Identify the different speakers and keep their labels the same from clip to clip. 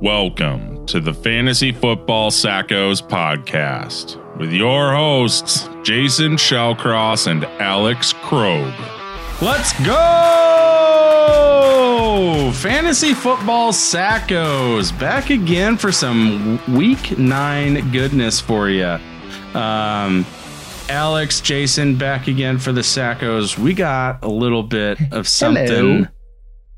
Speaker 1: Welcome to the Fantasy Football Sackos podcast with your hosts, Jason Shellcross and Alex Krog. Let's go! Fantasy Football Sackos back again for some week nine goodness for you. Um, Alex, Jason, back again for the Sackos. We got a little bit of something.
Speaker 2: Hello.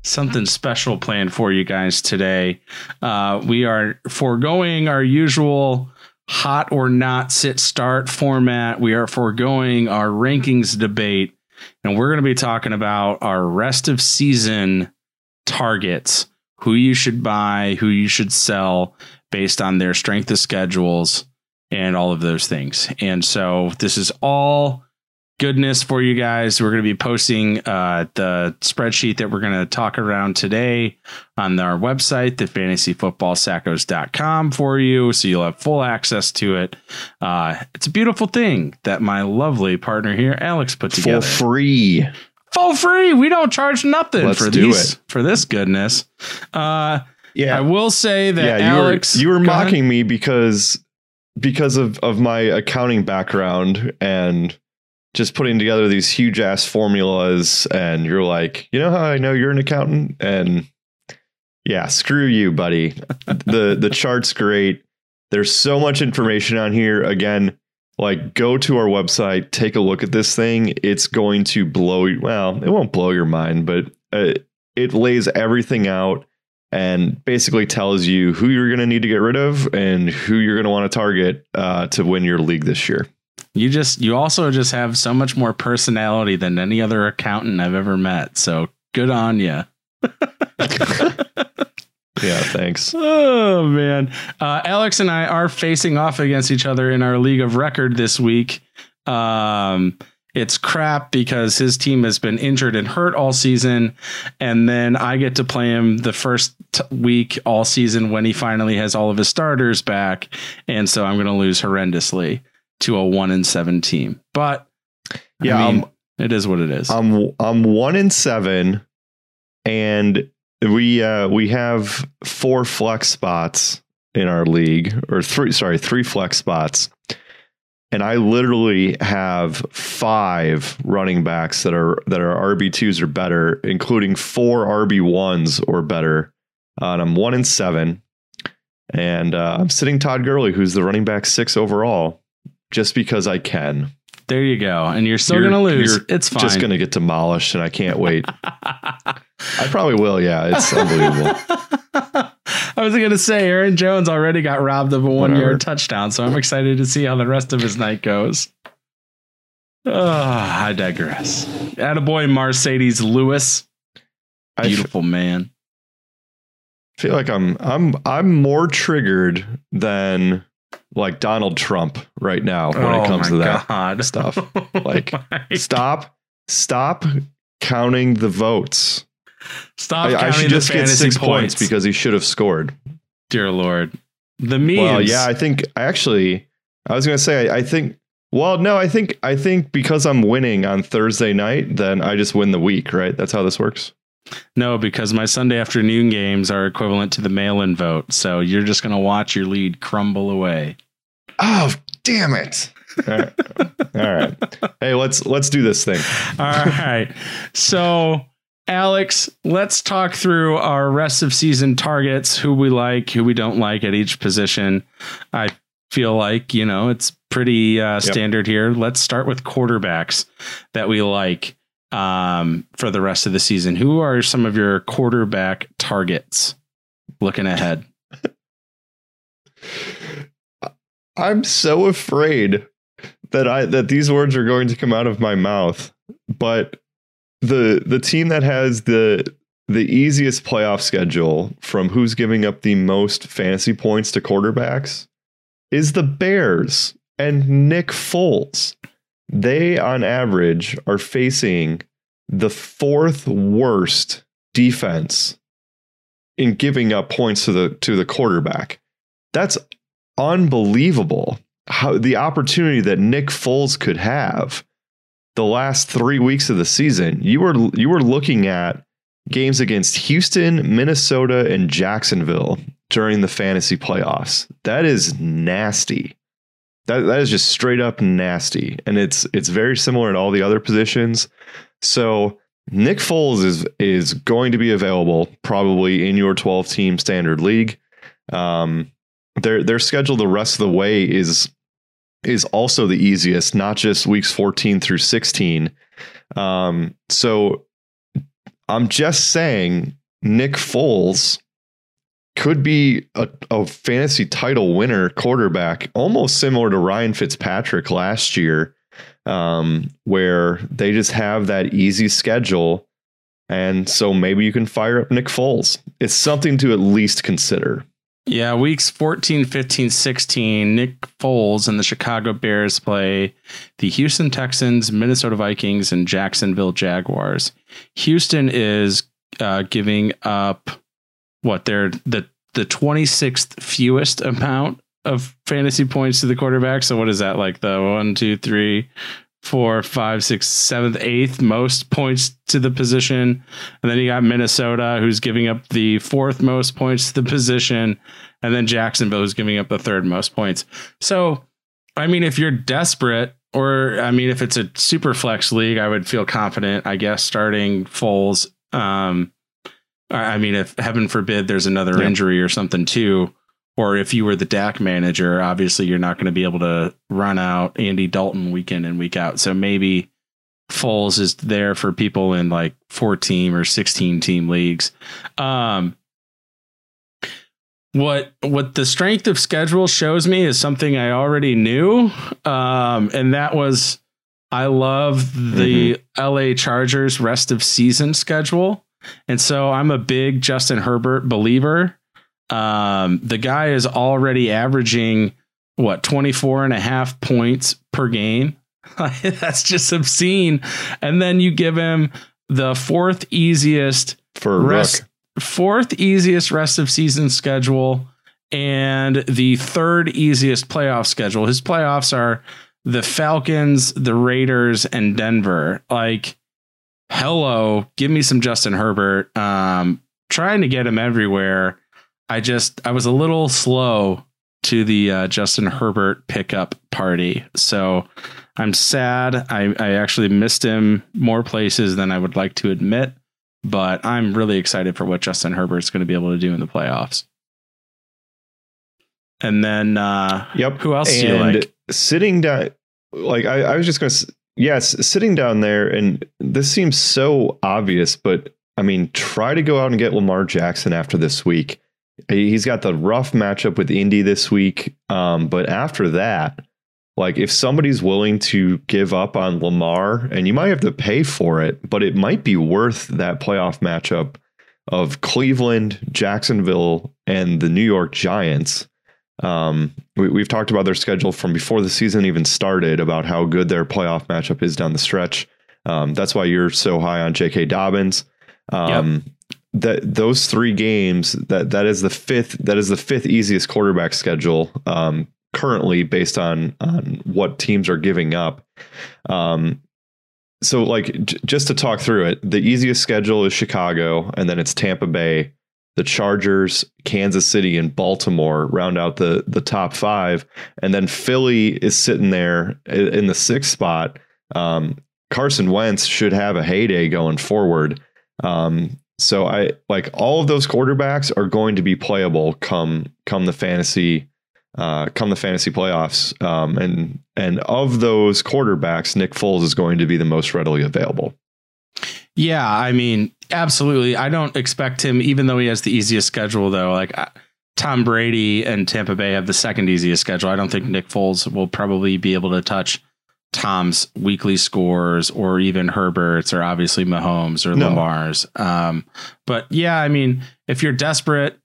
Speaker 1: Something special planned for you guys today. Uh, we are foregoing our usual hot or not sit start format. We are foregoing our rankings debate, and we're going to be talking about our rest of season targets who you should buy, who you should sell based on their strength of schedules and all of those things. And so this is all goodness for you guys. We're going to be posting uh, the spreadsheet that we're going to talk around today on our website, the fantasyfootballsackos.com for you. So you'll have full access to it. Uh, it's a beautiful thing that my lovely partner here, Alex, put together.
Speaker 2: For free.
Speaker 1: For free. We don't charge nothing
Speaker 2: Let's
Speaker 1: for these,
Speaker 2: it.
Speaker 1: for this goodness. Uh,
Speaker 2: Yeah.
Speaker 1: I will say that
Speaker 2: yeah, you
Speaker 1: Alex,
Speaker 2: were you were
Speaker 1: Go ahead.
Speaker 2: mocking me because because of of my accounting background and just putting together these huge ass formulas and you're like, "You know how I know you're an accountant?" And yeah, screw you, buddy. the the chart's great. There's so much information on here. Again, like go to our website, take a look at this thing. It's going to blow you. Well, it won't blow your mind, but uh, it lays everything out and basically tells you who you're going to need to get rid of and who you're going to want to target uh, to win your league this year.
Speaker 1: You just you also just have so much more personality than any other accountant I've ever met. So good on you.
Speaker 2: Yeah, thanks.
Speaker 1: Oh man, uh, Alex and I are facing off against each other in our league of record this week. Um, it's crap because his team has been injured and hurt all season, and then I get to play him the first t- week all season when he finally has all of his starters back, and so I'm going to lose horrendously to a one in seven team. But
Speaker 2: Yeah,
Speaker 1: I mean, it is what it is.
Speaker 2: I'm I'm one in seven, and we uh, we have four flex spots in our league, or three. Sorry, three flex spots, and I literally have five running backs that are that are RB twos or better, including four RB ones or better. Uh, and I'm one in seven, and uh, I'm sitting Todd Gurley, who's the running back six overall, just because I can.
Speaker 1: there you go, and you're still
Speaker 2: You're-
Speaker 1: to lose. It's fine.
Speaker 2: Just gonna get demolished, and I can't wait. I probably will. Yeah, it's unbelievable.
Speaker 1: I was going to say Aaron Jones already got robbed of a one yard touchdown, so I'm excited to see how the rest of his night goes. Ah, I digress. Attaboy Marcedes Lewis.
Speaker 2: I f-
Speaker 1: Beautiful man.
Speaker 2: feel like I'm I'm I'm more triggered than like Donald Trump right now when it oh comes to that.
Speaker 1: Oh God.
Speaker 2: stuff. Like, Stop, stop counting the votes.
Speaker 1: stop
Speaker 2: I, I
Speaker 1: counting
Speaker 2: should
Speaker 1: the
Speaker 2: just get
Speaker 1: fantasy
Speaker 2: six points because he should have scored.
Speaker 1: dear Lord. The memes.
Speaker 2: Well, yeah, I think actually, I was gonna say I, I think. Well, no, I think I think because I'm winning on Thursday night, then I just win the week, right? That's how this works.
Speaker 1: No, because my Sunday afternoon games are equivalent to the mail-in vote. So you're just going to watch your lead crumble away.
Speaker 2: Oh, damn it! All right. All right. Hey, let's let's do this thing.
Speaker 1: All right. So, Alex, let's talk through our rest of season targets, who we like, who we don't like at each position. I feel like, you know, it's pretty uh, standard here. Let's start with quarterbacks that we like um, for the rest of the season. Who are some of your quarterback targets looking ahead?
Speaker 2: I'm so afraid that I that these words are going to come out of my mouth. But the the team that has the the easiest playoff schedule from who's giving up the most fantasy points to quarterbacks is the Bears and Nick Foles. They on average are facing the fourth worst defense in giving up points to the to the quarterback. That's unbelievable how the opportunity that Nick Foles could have the last 3 weeks of the season. You were you were looking at games against Houston, Minnesota and Jacksonville during the fantasy playoffs. That is nasty. That that is just straight up nasty, and it's it's very similar in all the other positions. So Nick Foles is is going to be available probably in your 12 team standard league. Um, their their schedule the rest of the way is is also the easiest, not just weeks 14 through 16. Um, so I'm just saying Nick Foles could be a, a fantasy title winner quarterback, almost similar to Ryan Fitzpatrick last year, um, where they just have that easy schedule. And so maybe you can fire up Nick Foles. It's something to at least consider.
Speaker 1: Yeah, weeks 14, 15, 16, Nick Foles and the Chicago Bears play the Houston Texans, Minnesota Vikings, and Jacksonville Jaguars. Houston is uh, giving up what they're the the 26th fewest amount of fantasy points to the quarterback. So what is that like the one, two, three, four, five, six, seventh, eighth most points to the position. And then you got Minnesota, who's giving up the fourth most points to the position. And then Jacksonville, who's giving up the third most points. So, I mean, if you're desperate, or I mean, if it's a super flex league, I would feel confident, I guess, starting Foles. Um, I mean, if heaven forbid there's another yeah. injury or something too, or if you were the Dak manager, obviously you're not going to be able to run out Andy Dalton week in and week out. So maybe Foles is there for people in like four team or 16 team leagues. Um, what what the strength of schedule shows me is something I already knew, um, and that was I love the mm-hmm. LA Chargers rest of season schedule, and so I'm a big Justin Herbert believer. Um, the guy is already averaging what 24 and a half points per game. That's just obscene. And then you give him the fourth easiest
Speaker 2: for rest,
Speaker 1: fourth easiest rest of season schedule and the third easiest playoff schedule. His playoffs are the Falcons, the Raiders, and Denver. Like, hello, give me some Justin Herbert. Um, trying to get him everywhere. I just I was a little slow to the uh, Justin Herbert pickup party, so I'm sad. I I actually missed him more places than I would like to admit, but I'm really excited for what Justin Herbert's going to be able to do in the playoffs. And then, uh,
Speaker 2: yep.
Speaker 1: Who else and do you like?
Speaker 2: Sitting down, like I, I was just going to, yes, sitting down there, and this seems so obvious, but I mean, try to go out and get Lamar Jackson after this week. He's got the rough matchup with Indy this week. Um, but after that, like if somebody's willing to give up on Lamar, and you might have to pay for it, but it might be worth that playoff matchup of Cleveland, Jacksonville, and the New York Giants. Um, we, have talked about their schedule from before the season even started about how good their playoff matchup is down the stretch. Um, that's why you're so high on J.K. Dobbins. Um, yep that those three games that that is the fifth that is the fifth easiest quarterback schedule um, currently based on on what teams are giving up. Um, so like j- just to talk through it, the easiest schedule is Chicago, and then it's Tampa Bay, the Chargers, Kansas City, and Baltimore round out the the top five, and then Philly is sitting there in the sixth spot. Um, Carson Wentz should have a heyday going forward. Um, so I like all of those quarterbacks are going to be playable come come the fantasy uh, come the fantasy playoffs. Um, and and of those quarterbacks, Nick Foles is going to be the most readily available.
Speaker 1: Yeah, I mean, absolutely. I don't expect him, even though he has the easiest schedule, though. Like uh, Tom Brady and Tampa Bay have the second easiest schedule. I don't think Nick Foles will probably be able to touch Tom's weekly scores or even Herbert's or obviously Mahomes or no. Lamar's. Um, but yeah, I mean, if you're desperate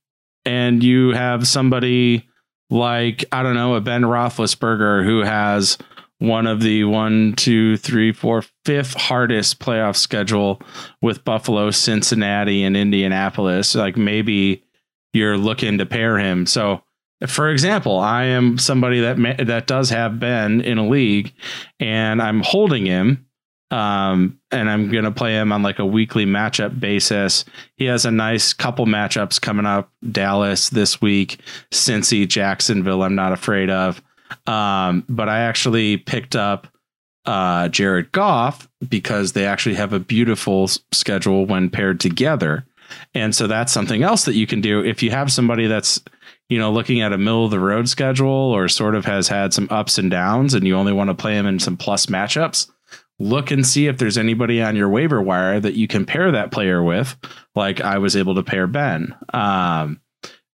Speaker 1: and you have somebody like, I don't know, a Ben Roethlisberger who has one of the one, two, three, four, fifth hardest playoff schedule with Buffalo, Cincinnati, and Indianapolis, like maybe you're looking to pair him. So for example, I am somebody that that does have Ben in a league, and I'm holding him. Um, and I'm going to play him on like a weekly matchup basis. He has a nice couple matchups coming up Dallas this week, Cincy, Jacksonville, I'm not afraid of. Um, but I actually picked up uh, Jared Goff because they actually have a beautiful schedule when paired together. And so that's something else that you can do if you have somebody that's, you know, looking at a middle of the road schedule or sort of has had some ups and downs and you only want to play him in some plus matchups look and see if there's anybody on your waiver wire that you can pair that player with, like I was able to pair Ben. Um,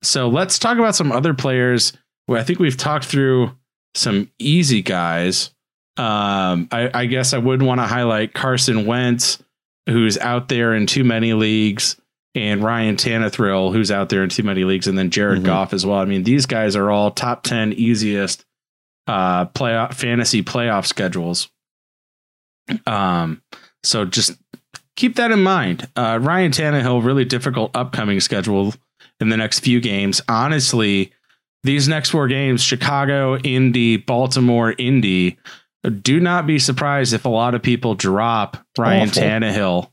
Speaker 1: so let's talk about some other players. I think we've talked through some easy guys. Um, I, I guess I would want to highlight Carson Wentz, who's out there in too many leagues, and Ryan Tannehill, who's out there in too many leagues, and then Jared mm-hmm. Goff as well. I mean, these guys are all top ten easiest uh, playoff fantasy playoff schedules um, so just keep that in mind. Uh, Ryan Tannehill, really difficult upcoming schedule in the next few games. Honestly, these next four games Chicago, Indy, Baltimore, Indy. Do not be surprised if a lot of people drop Ryan Awful. Tannehill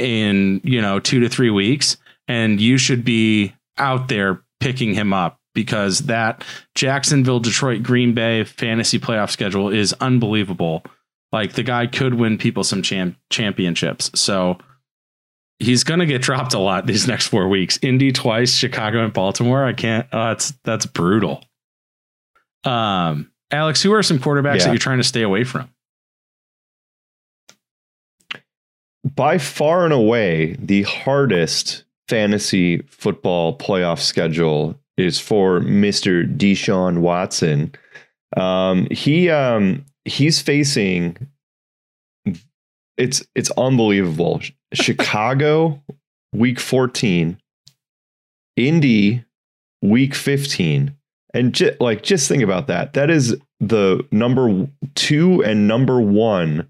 Speaker 1: in, you know, two to three weeks. And you should be out there picking him up because that Jacksonville, Detroit, Green Bay fantasy playoff schedule is unbelievable. Like the guy could win people some champ- championships. So he's going to get dropped a lot these next four weeks. Indy twice, Chicago and Baltimore. I can't. Oh, that's that's brutal. Um, Alex, who are some quarterbacks yeah. that you're trying to stay away from?
Speaker 2: By far and away, the hardest fantasy football playoff schedule is for Mr. Deshaun Watson. Um, he um, he's facing it's it's unbelievable. Chicago week 14, Indy week 15. And j- like just think about that. That is the number 2 and number 1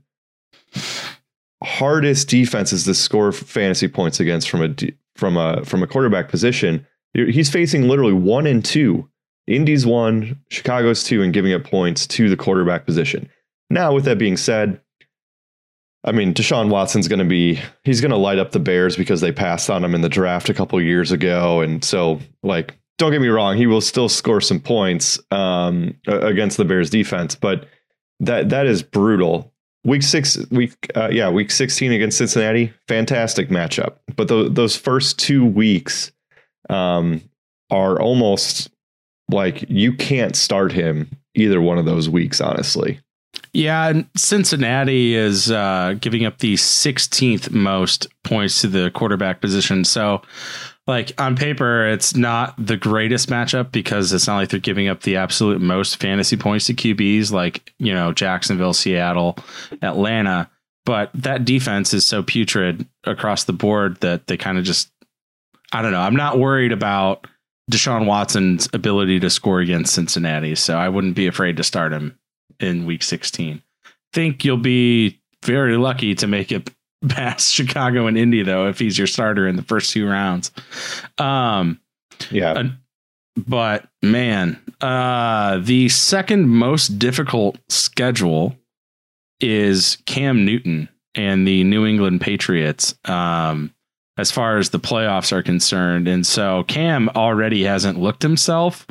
Speaker 2: hardest defenses to score fantasy points against from a from a from a quarterback position. He's facing literally 1 and 2 Indy's one, Chicago's two, and giving up points to the quarterback position. Now, with that being said, I mean, Deshaun Watson's going to be, he's going to light up the Bears because they passed on him in the draft a couple years ago. And so, like, don't get me wrong, he will still score some points um, against the Bears defense, but that that is brutal. Week six, week uh, yeah, week sixteen against Cincinnati, fantastic matchup. But th- those first two weeks um, are almost like you can't start him either one of those weeks, honestly.
Speaker 1: Yeah, and Cincinnati is uh, giving up the 16th most points to the quarterback position. So, like on paper, it's not the greatest matchup because it's not like they're giving up the absolute most fantasy points to QBs, like you know Jacksonville, Seattle, Atlanta. But that defense is so putrid across the board that they kind of just, I don't know. I'm not worried about Deshaun Watson's ability to score against Cincinnati, so I wouldn't be afraid to start him in week 16. Think you'll be very lucky to make it past Chicago and Indy though if he's your starter in the first two rounds. Um
Speaker 2: yeah. Uh,
Speaker 1: but man, uh the second most difficult schedule is Cam Newton and the New England Patriots. Um as far as the playoffs are concerned. And so Cam already hasn't looked himself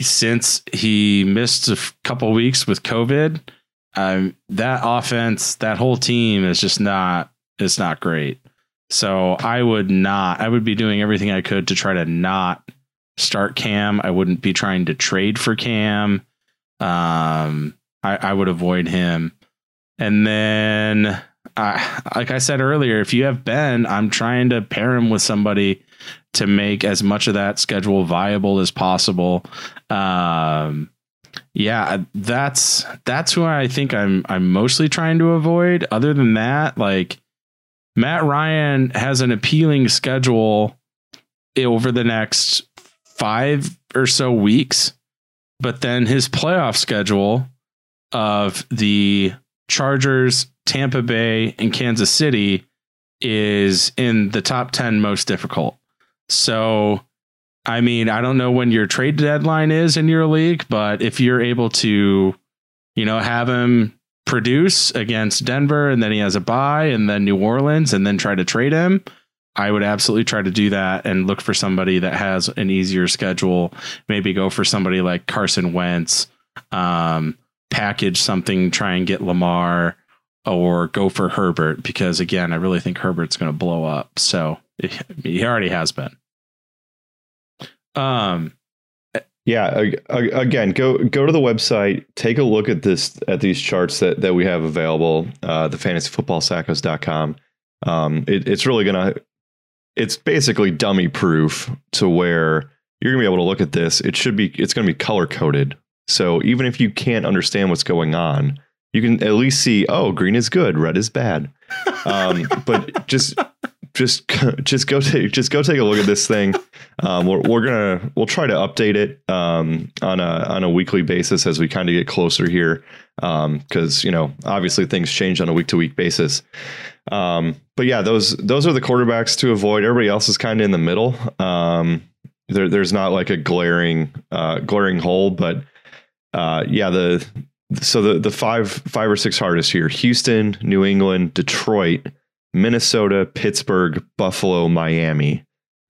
Speaker 1: since he missed a couple weeks with COVID. Um, that offense, that whole team is just not, it's not great. So I would not, I would be doing everything I could to try to not start Cam. I wouldn't be trying to trade for Cam. Um, I, I would avoid him. And then uh, like I said earlier, if you have Ben, I'm trying to pair him with somebody to make as much of that schedule viable as possible. Um, yeah, that's that's who I think I'm I'm mostly trying to avoid. Other than that, like Matt Ryan has an appealing schedule over the next five or so weeks, but then his playoff schedule of the Chargers, Tampa Bay, and Kansas City is in the top 10 most difficult. So, I mean, I don't know when your trade deadline is in your league, but if you're able to, you know, have him produce against Denver and then he has a bye and then New Orleans and then try to trade him, I would absolutely try to do that and look for somebody that has an easier schedule. Maybe go for somebody like Carson Wentz, um, package something, try and get Lamar, or go for Herbert because again, I really think Herbert's going to blow up. So he already has been. Um,
Speaker 2: yeah. Again, go go to the website, take a look at this at these charts that that we have available. Uh, the fantasyfootballsackos.com. Um, it, it's really gonna. It's basically dummy proof to where you're gonna be able to look at this. It should be. It's gonna be color coded. So even if you can't understand what's going on, you can at least see. Oh, green is good, red is bad. Um, but just just just go take just go take a look at this thing. Um, we're, we're gonna we'll try to update it um, on a on a weekly basis as we kind of get closer here because um, you know obviously things change on a week to week basis. Um, but yeah, those those are the quarterbacks to avoid. Everybody else is kind of in the middle. Um, there, there's not like a glaring uh, glaring hole, but uh, yeah, the so the the five five or six hardest here: Houston, New England, Detroit. Minnesota, Pittsburgh, Buffalo, Miami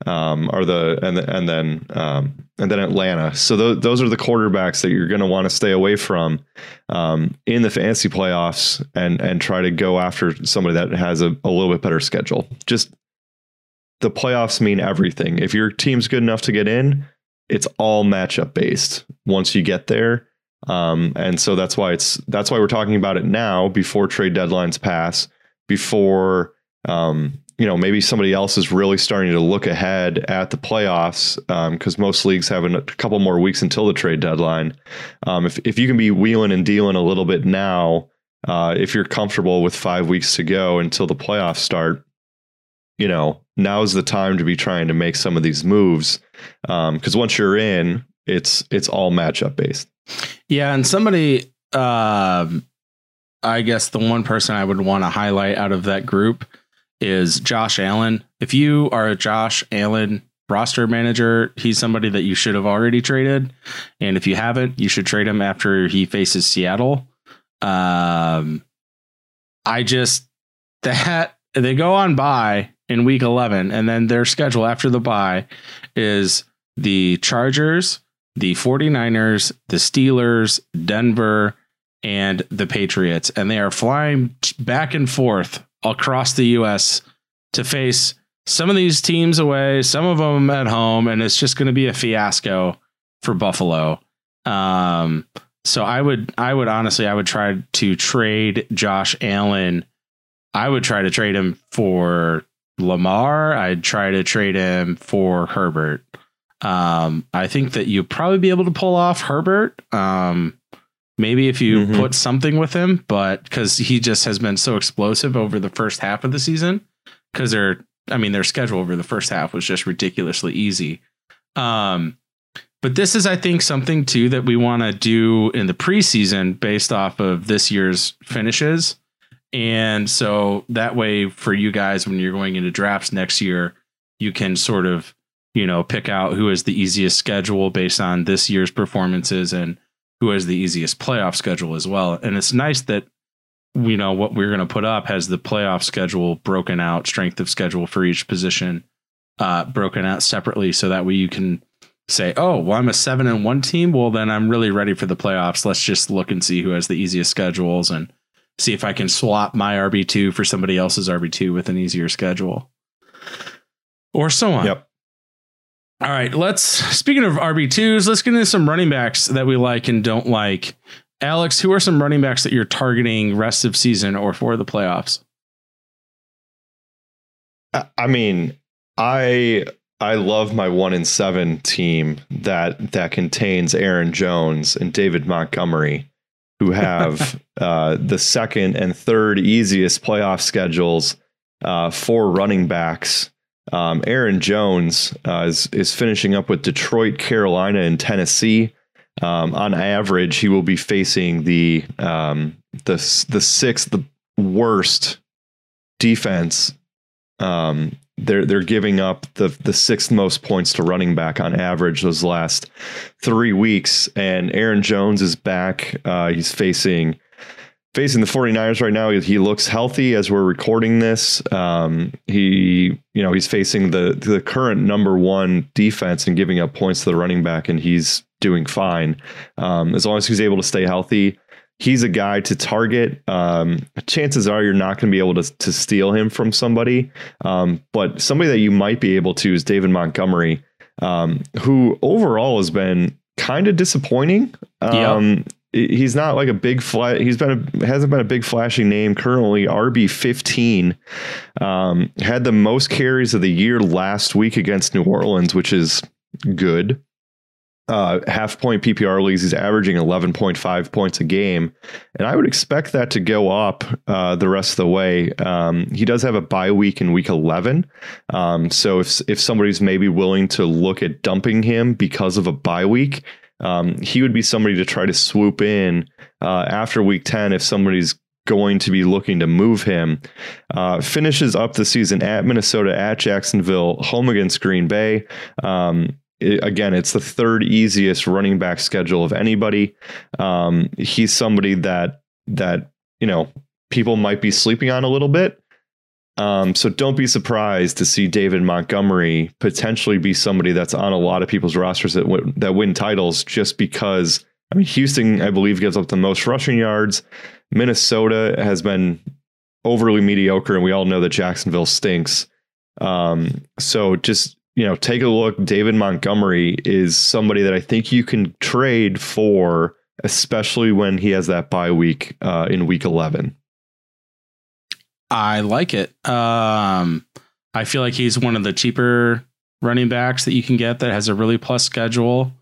Speaker 2: um, are the and and then um, and then Atlanta. So th- those are the quarterbacks that you're going to want to stay away from um, in the fantasy playoffs and and try to go after somebody that has a, a little bit better schedule. Just the playoffs mean everything. If your team's good enough to get in, it's all matchup based once you get there. Um, and so that's why it's that's why we're talking about it now before trade deadlines pass before um, you know maybe somebody else is really starting to look ahead at the playoffs because um, most leagues have a couple more weeks until the trade deadline. Um, if if you can be wheeling and dealing a little bit now, uh, if you're comfortable with five weeks to go until the playoffs start, you know now's the time to be trying to make some of these moves because um, once you're in, it's it's all matchup based.
Speaker 1: Yeah, and somebody. Uh, I guess the one person I would want to highlight out of that group is Josh Allen. If you are a Josh Allen roster manager, he's somebody that you should have already traded. And if you haven't, you should trade him after he faces Seattle. Um, I just, that they go on by in week 11, and then their schedule after the bye is the Chargers, the 49ers, the Steelers, Denver, and the Patriots, and they are flying back and forth across the U.S. to face some of these teams away, some of them at home, and it's just going to be a fiasco for Buffalo. Um, so I would, I would honestly, I would try to trade Josh Allen. I would try to trade him for Lamar. I'd try to trade him for Herbert. Um, I think that you'd probably be able to pull off Herbert. Um, Maybe if you mm-hmm. put something with him, but because he just has been so explosive over the first half of the season, because they're, I mean, their schedule over the first half was just ridiculously easy. Um, but this is, I think, something too that we want to do in the preseason based off of this year's finishes. And so that way, for you guys, when you're going into drafts next year, you can sort of, you know, pick out who is the easiest schedule based on this year's performances and who has the easiest playoff schedule as well. And it's nice that you know what we're going to put up has the playoff schedule broken out, strength of schedule for each position uh, broken out separately, so that way you can say, "Oh, well, I'm a seven and one team. Well, then I'm really ready for the playoffs. Let's just look and see who has the easiest schedules and see if I can swap my RB two for somebody else's RB two with an easier schedule, or so on."
Speaker 2: Yep.
Speaker 1: All right, let's speaking of RB2s, let's get into some running backs that we like and don't like. Alex, who are some running backs that you're targeting rest of season or for the playoffs?
Speaker 2: I mean, I I love my one in seven team that that contains Aaron Jones and David Montgomery, who have uh, the second and third easiest playoff schedules uh, for running backs um, Aaron Jones uh, is is finishing up with Detroit, Carolina, and Tennessee. Um, on average, he will be facing the um, the the sixth the worst defense. Um, they're they're giving up the the sixth most points to running back on average those last three weeks. And Aaron Jones is back. Uh, he's facing facing the 49ers right now. He, looks healthy as we're recording this. Um, he, you know, he's facing the the current number one defense and giving up points to the running back, and he's doing fine um, as long as he's able to stay healthy. He's a guy to target. Um, chances are you're not going to be able to, to steal him from somebody, um, but somebody that you might be able to is David Montgomery, um, who overall has been kind of disappointing. Um, he's not like a big flat. He's been a, hasn't been a big flashing name. Currently RB fifteen. Um, had the most carries of the year last week against New Orleans, which is good. Uh, half point PPR leagues, he's averaging 11.5 points a game. And I would expect that to go up uh, the rest of the way. Um, he does have a bye week in week 11. Um, so if, if somebody's maybe willing to look at dumping him because of a bye week, um, he would be somebody to try to swoop in uh, after week 10 if somebody's going to be looking to move him. Uh, finishes up the season at Minnesota, at Jacksonville, home against Green Bay. Um, it, again, it's the third easiest running back schedule of anybody. Um, he's somebody that that you know people might be sleeping on a little bit. Um, so don't be surprised to see David Montgomery potentially be somebody that's on a lot of people's rosters that w- that win titles just because I mean Houston I believe gives up the most rushing yards. Minnesota has been overly mediocre, and we all know that Jacksonville stinks. Um, so just you know, take a look. David Montgomery is somebody that I think you can trade for, especially when he has that bye week uh, in week eleven.
Speaker 1: I like it. Um, I feel like he's one of the cheaper running backs that you can get that has a really plus schedule.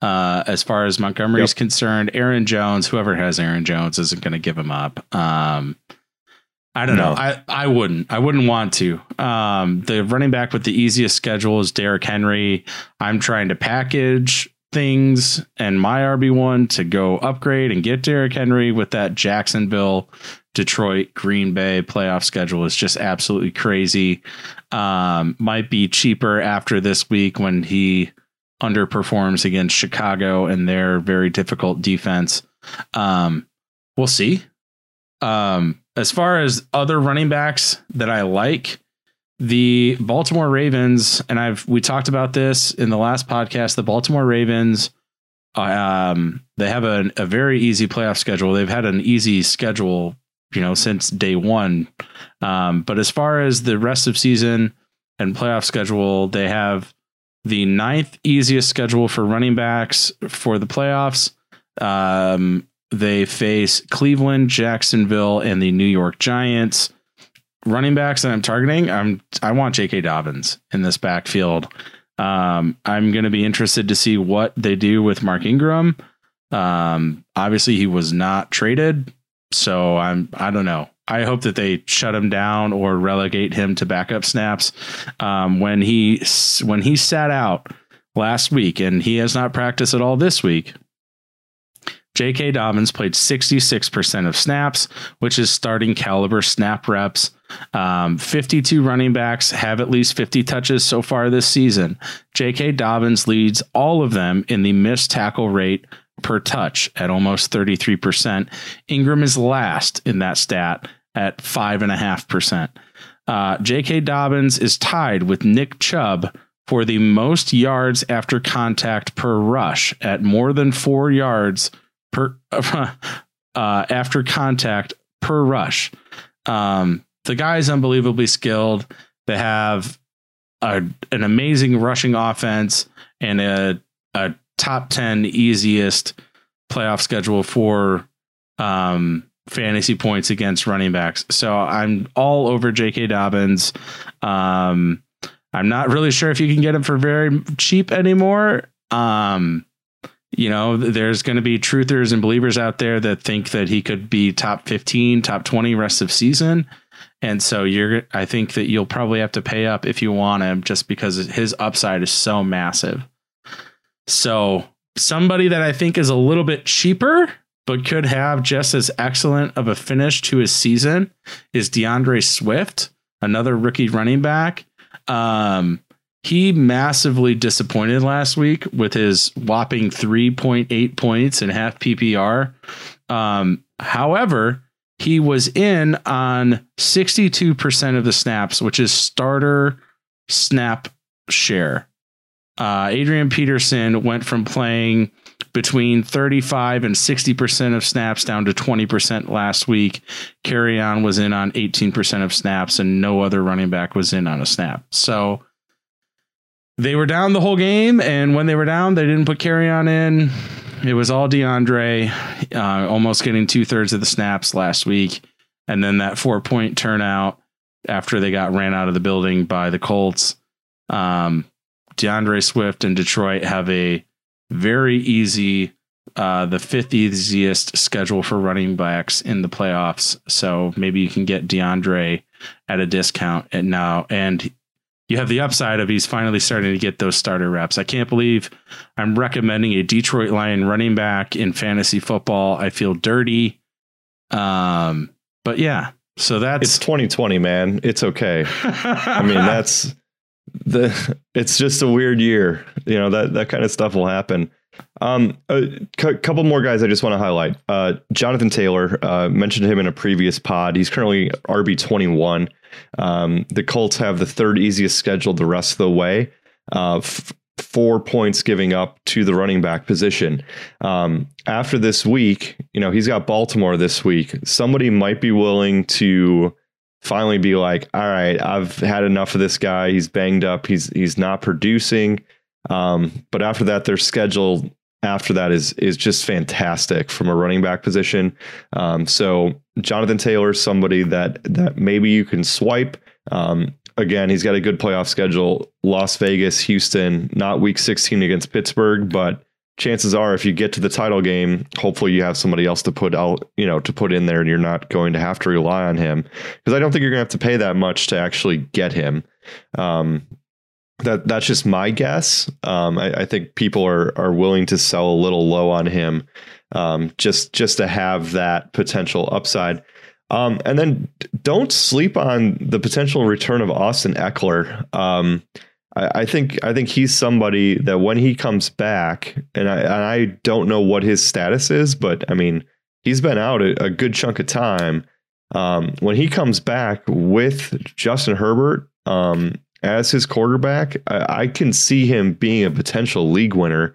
Speaker 1: Uh, as far as Montgomery is concerned, Aaron Jones, whoever has Aaron Jones, isn't going to give him up. Um, I don't no. know. I, I wouldn't. I wouldn't want to. Um, the running back with the easiest schedule is Derrick Henry. I'm trying to package things and my RB1 to go upgrade and get Derrick Henry with that Jacksonville, Detroit, Green Bay playoff schedule is just absolutely crazy. Um, might be cheaper after this week when he underperforms against Chicago and their very difficult defense. Um, we'll see. Um, as far as other running backs that I like, the Baltimore Ravens, and I've we talked about this in the last podcast. The Baltimore Ravens, um, they have a, a very easy playoff schedule. They've had an easy schedule, you know, since day one. Um, but as far as the rest of season and playoff schedule, they have the ninth easiest schedule for running backs for the playoffs. Um, they face Cleveland, Jacksonville, and the New York Giants. Running backs that I'm targeting, I'm I want J.K. Dobbins in this backfield. Um, I'm going to be interested to see what they do with Mark Ingram. Um, obviously, he was not traded, so I'm I don't know. I hope that they shut him down or relegate him to backup snaps. Um, when he when he sat out last week and he has not practiced at all this week, J.K. Dobbins played 66% of snaps, which is starting caliber snap reps. Um, 52 running backs have at least 50 touches so far this season. J.K. Dobbins leads all of them in the missed tackle rate per touch at almost 33%. Ingram is last in that stat at 5.5%. Uh, J.K. Dobbins is tied with Nick Chubb for the most yards after contact per rush at more than four yards per uh, after contact per rush. Um, the guy is unbelievably skilled. They have a, an amazing rushing offense and a, a top 10 easiest playoff schedule for um, fantasy points against running backs. So I'm all over J.K. Dobbins. Um, I'm not really sure if you can get him for very cheap anymore. Um, you know, there's going to be truthers and believers out there that think that he could be top 15, top 20 rest of season. And so you're I think that you'll probably have to pay up if you want him just because his upside is so massive. So somebody that I think is a little bit cheaper but could have just as excellent of a finish to his season is D'Andre Swift, another rookie running back. Um, he massively disappointed last week with his whopping 3.8 points and half PPR. Um, however, he was in on 62% of the snaps, which is starter snap share. Uh, Adrian Peterson went from playing between 35 and 60% of snaps down to 20% last week. Kerryon was in on 18% of snaps, and no other running back was in on a snap. So they were down the whole game, and when they were down, they didn't put Kerryon in. It was all D'Andre, uh, almost getting two thirds of the snaps last week, and then that four point turnout after they got ran out of the building by the Colts. Um, D'Andre Swift and Detroit have a very easy, uh, the fifth easiest schedule for running backs in the playoffs. So maybe you can get D'Andre at a discount and now, and you have the upside of he's finally starting to get those starter reps. I can't believe I'm recommending a Detroit Lion running back in fantasy football. I feel dirty. Um, but yeah, so that's
Speaker 2: it's 2020, man. It's okay. I mean, that's the it's just a weird year. You know, that that kind of stuff will happen. Um, a c- couple more guys I just want to highlight. Uh, Jonathan Taylor uh, mentioned him in a previous pod. He's currently RB 21. Um, the Colts have the third easiest schedule the rest of the way. Uh, f- four points giving up to the running back position. Um, after this week, you know, he's got Baltimore this week. Somebody might be willing to finally be like, all right, I've had enough of this guy. He's banged up. He's he's not producing. Um, but after that, their schedule after that is is just fantastic from a running back position. Um, so Jonathan Taylor is somebody that that maybe you can swipe. Um, again, he's got a good playoff schedule: Las Vegas, Houston, not Week 16 against Pittsburgh, but chances are, if you get to the title game, hopefully you have somebody else to put out, you know, to put in there, and you're not going to have to rely on him because I don't think you're going to have to pay that much to actually get him. Um, that that's just my guess. Um, I, I, think people are are willing to sell a little low on him, um, just just to have that potential upside. Um, and then don't sleep on the potential return of Austin Ekeler. Um, I, I, think I think he's somebody that when he comes back, and I and I don't know what his status is, but I mean he's been out a, a good chunk of time. Um, when he comes back with Justin Herbert, um, as his quarterback, I, I, can see him being a potential league winner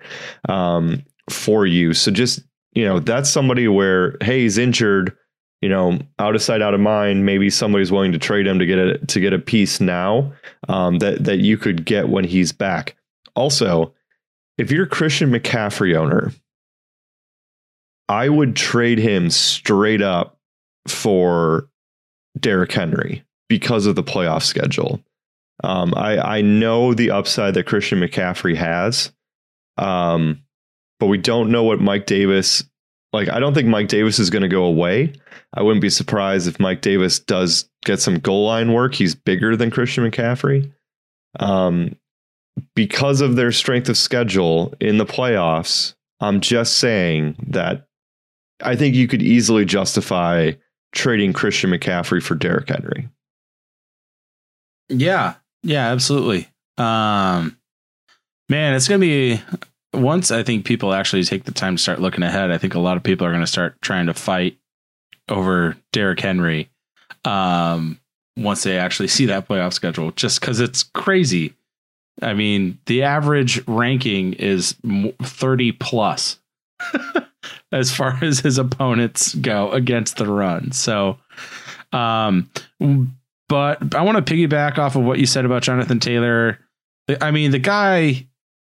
Speaker 2: um, for you. So just you know, that's somebody where hey, he's injured. You know, out of sight, out of mind. Maybe somebody's willing to trade him to get a to get a piece now um, that that you could get when he's back. Also, if you're a Christian McCaffrey owner, I would trade him straight up for Derrick Henry because of the playoff schedule. Um, I I know the upside that Christian McCaffrey has, um, but we don't know what Mike Davis. Like, I don't think Mike Davis is going to go away. I wouldn't be surprised if Mike Davis does get some goal line work. He's bigger than Christian McCaffrey. Um, because of their strength of schedule in the playoffs, I'm just saying that I think you could easily justify trading Christian McCaffrey for Derrick Henry.
Speaker 1: Yeah, yeah, absolutely. Um, man, it's going to be once I think people actually take the time to start looking ahead. I think a lot of people are going to start trying to fight over Derrick Henry um, once they actually see that playoff schedule, just because it's crazy. I mean, the average ranking is 30 plus as far as his opponents go against the run. So, um, but I want to piggyback off of what you said about Jonathan Taylor. I mean, the guy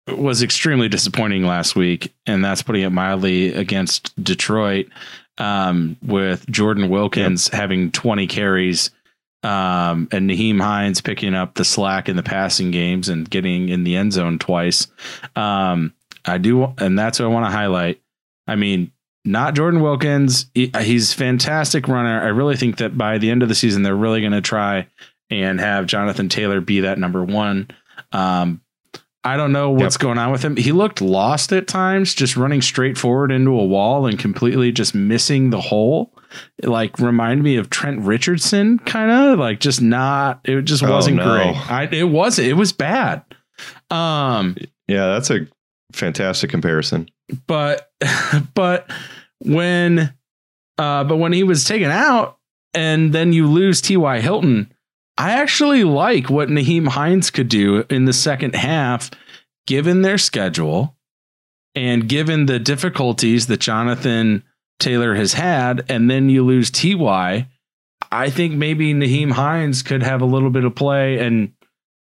Speaker 1: was extremely disappointing last week, and that's putting it mildly against Detroit. Um, with Jordan Wilkins yep. having 20 carries, um, and Nyheim Hines picking up the slack in the passing games and getting in the end zone twice. Um, I do, and that's what I want to highlight. I mean, not Jordan Wilkins. He, he's fantastic runner. I really think that by the end of the season, they're really going to try and have Jonathan Taylor be that number one. Um, I don't know what's yep. going on with him. He looked lost at times, just running straight forward into a wall and completely just missing the hole. It like reminded me of Trent Richardson, kind of like just not. It just oh, wasn't oh, no. great. I, it was it was bad. Um,
Speaker 2: yeah, that's a fantastic comparison.
Speaker 1: But but when Uh, but when he was taken out and then you lose T.Y. Hilton, I actually like what Nyheim Hines could do in the second half, given their schedule and given the difficulties that Jonathan Taylor has had. And then you lose T.Y. I think maybe Nyheim Hines could have a little bit of play and,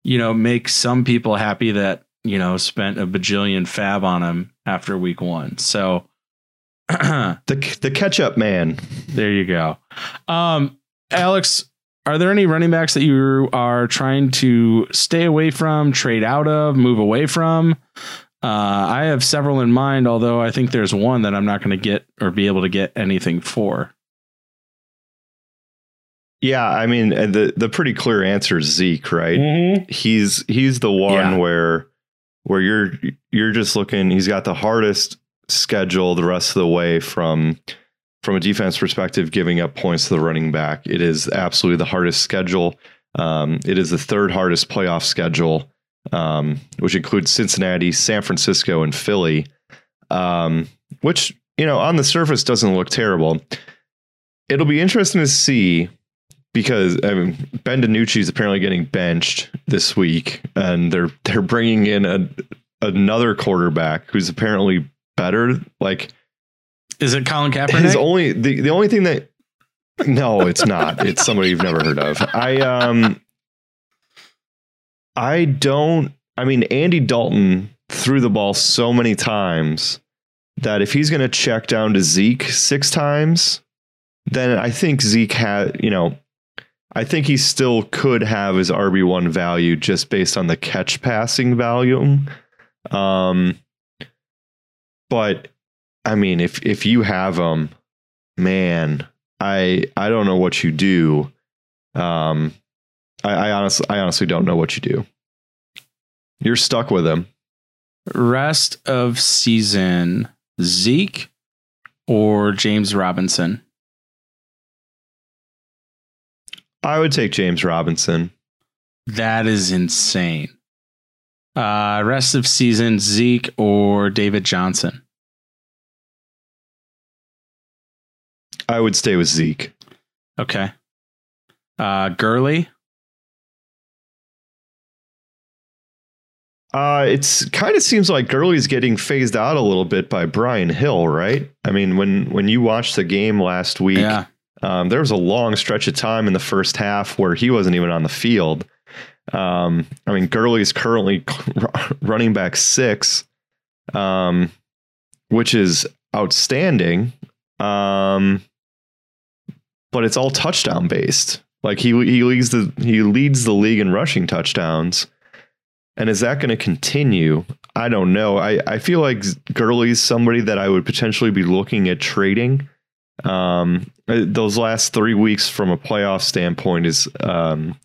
Speaker 1: you know, make some people happy that, you know, spent a bajillion FAAB on him after week one. So,
Speaker 2: the the catch up man.
Speaker 1: There you go. Um, Alex, are there any running backs that you are trying to stay away from, trade out of, move away from? Uh, I have several in mind, although I think there's one that I'm not going to get or be able to get anything for.
Speaker 2: Yeah, I mean uh, the the pretty clear answer is Zeke, right?
Speaker 1: Mm-hmm.
Speaker 2: He's he's the one
Speaker 1: Yeah.
Speaker 2: where where you're you're just looking. He's got the hardest schedule the rest of the way from from a defense perspective, giving up points to the running back. It is absolutely the hardest schedule. Um, it is the third hardest playoff schedule, um, which includes Cincinnati, San Francisco, and Philly. Um, which you know on the surface doesn't look terrible. It'll be interesting to see because I mean, Ben DiNucci is apparently getting benched this week, and they're they're bringing in a, another quarterback who's apparently better. Like
Speaker 1: Is it Colin
Speaker 2: his
Speaker 1: Kaepernick?
Speaker 2: only the, the only thing that no, it's not. It's somebody you've never heard of. I um I don't I mean Andy Dalton threw the ball so many times that if he's gonna check down to Zeke six times, then I think Zeke had you know I think he still could have his RB1 value just based on the catch passing volume. Um but I mean if if you have him man, I I don't know what you do. Um, I, I honestly I honestly don't know what you do. You're stuck with him.
Speaker 1: Rest of season, Zeke or James Robinson?
Speaker 2: I would take James Robinson.
Speaker 1: That is insane. Uh, rest of season, Zeke or David Johnson?
Speaker 2: I would stay with Zeke.
Speaker 1: Okay. Uh, Gurley.
Speaker 2: Uh, it's kind of seems like Gurley's getting phased out a little bit by Brian Hill, right? I mean, when when you watched the game last week,
Speaker 1: Yeah.
Speaker 2: Um, there was a long stretch of time in the first half where he wasn't even on the field. Um, I mean, Gurley's currently running back six, um, which is outstanding. Um, but it's all touchdown based. Like he he leads the he leads the league in rushing touchdowns. And is that going to continue? I don't know. I, I feel like Gurley's somebody that I would potentially be looking at trading. Um, uh, those last three weeks from a playoff standpoint is um,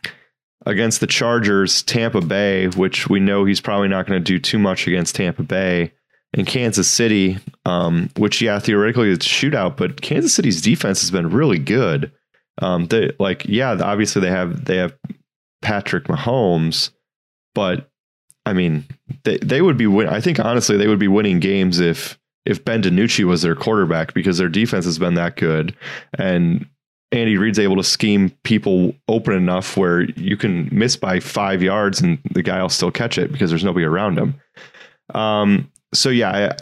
Speaker 2: against the Chargers, Tampa Bay, which we know he's probably not going to do too much against Tampa Bay, and Kansas City, um, which yeah, theoretically it's a shootout, but Kansas City's defense has been really good. Um, they like yeah, obviously they have they have Patrick Mahomes, but I mean they they would be win- I think honestly they would be winning games if if Ben DiNucci was their quarterback because their defense has been that good and Andy Reid's able to scheme people open enough where you can miss by five yards and the guy will still catch it because there's nobody around him. Um, so yeah,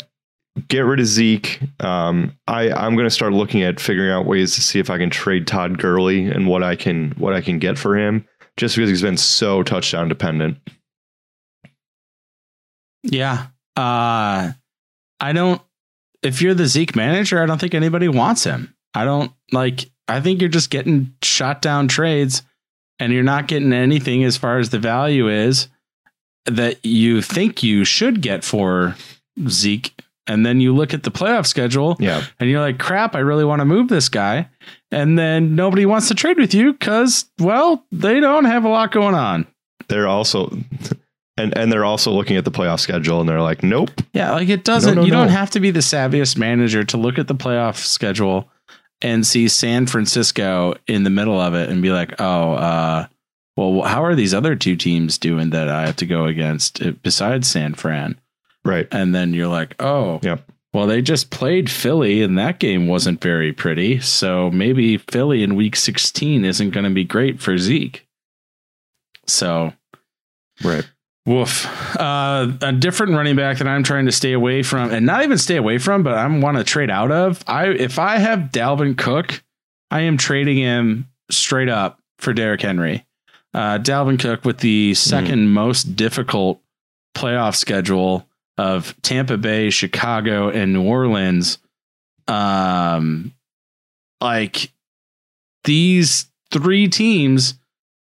Speaker 2: get rid of Zeke. Um, I I'm going to start looking at figuring out ways to see if I can trade Todd Gurley and what I can what I can get for him, just because he's been so touchdown dependent.
Speaker 1: Yeah. Uh, I don't, if you're the Zeke manager, I don't think anybody wants him. I don't like, I think you're just getting shot down trades and you're not getting anything as far as the value is that you think you should get for Zeke. And then you look at the playoff schedule
Speaker 2: Yeah,
Speaker 1: and you're like, crap, I really want to move this guy. And then nobody wants to trade with you because, well, they don't have a lot going on.
Speaker 2: they're also. And, and they're also looking at the playoff schedule and they're like, nope.
Speaker 1: Yeah, like it doesn't.
Speaker 2: no,
Speaker 1: you don't have to be the savviest manager to look at the playoff schedule and see San Francisco in the middle of it and be like, oh, uh, well, how are these other two teams doing that I have to go against uh, besides San Fran?
Speaker 2: Right.
Speaker 1: And then you're like, oh,
Speaker 2: Yep.
Speaker 1: Well, they just played Philly, and that game wasn't very pretty. So maybe Philly in week 16 isn't going to be great for Zeke. So,
Speaker 2: right.
Speaker 1: Woof. Uh, a different running back that I'm trying to stay away from, and not even stay away from, but I want to trade out of. I if I have Dalvin Cook, I am trading him straight up for Derrick Henry. Uh, Dalvin Cook with the second mm. most difficult playoff schedule of Tampa Bay, Chicago, and New Orleans. Um, like these three teams,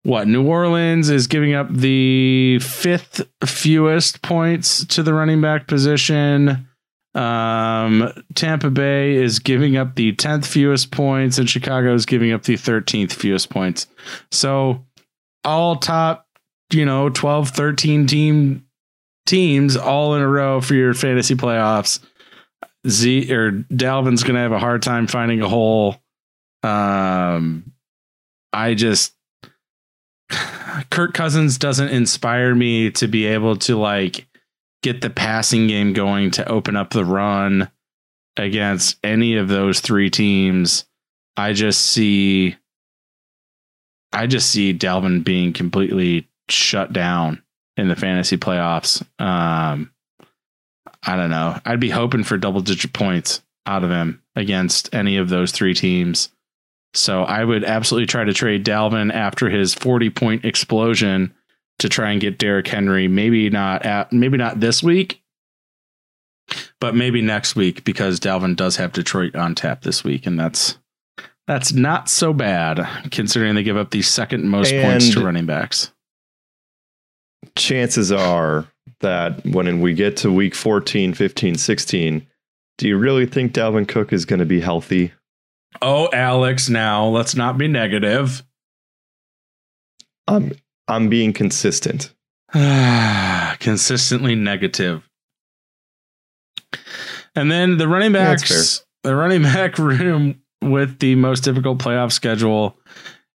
Speaker 1: what New Orleans is giving up the fifth fewest points to the running back position. Um, Tampa Bay is giving up the 10th fewest points, and Chicago is giving up the 13th fewest points. So, all top, you know, 12, 13 team teams all in a row for your fantasy playoffs. Z or Dalvin's gonna have a hard time finding a hole. Um, I just Kirk Cousins doesn't inspire me to be able to like get the passing game going to open up the run against any of those three teams. I just see I just see Dalvin being completely shut down in the fantasy playoffs. Um, I don't know. I'd be hoping for double digit points out of him against any of those three teams. So I would absolutely try to trade Dalvin after his 40 point explosion to try and get Derrick Henry. Maybe not at maybe not this week, but maybe next week because Dalvin does have Detroit on tap this week, and that's that's not so bad considering they give up the second most and points to running backs
Speaker 2: chances are that when we get to week 14, 15, 16, do you really think Dalvin Cook is going to be healthy?
Speaker 1: Oh, Alex, now let's not be negative.
Speaker 2: I'm I'm being consistent.
Speaker 1: Consistently negative. And then the running backs, the running back room with the most difficult playoff schedule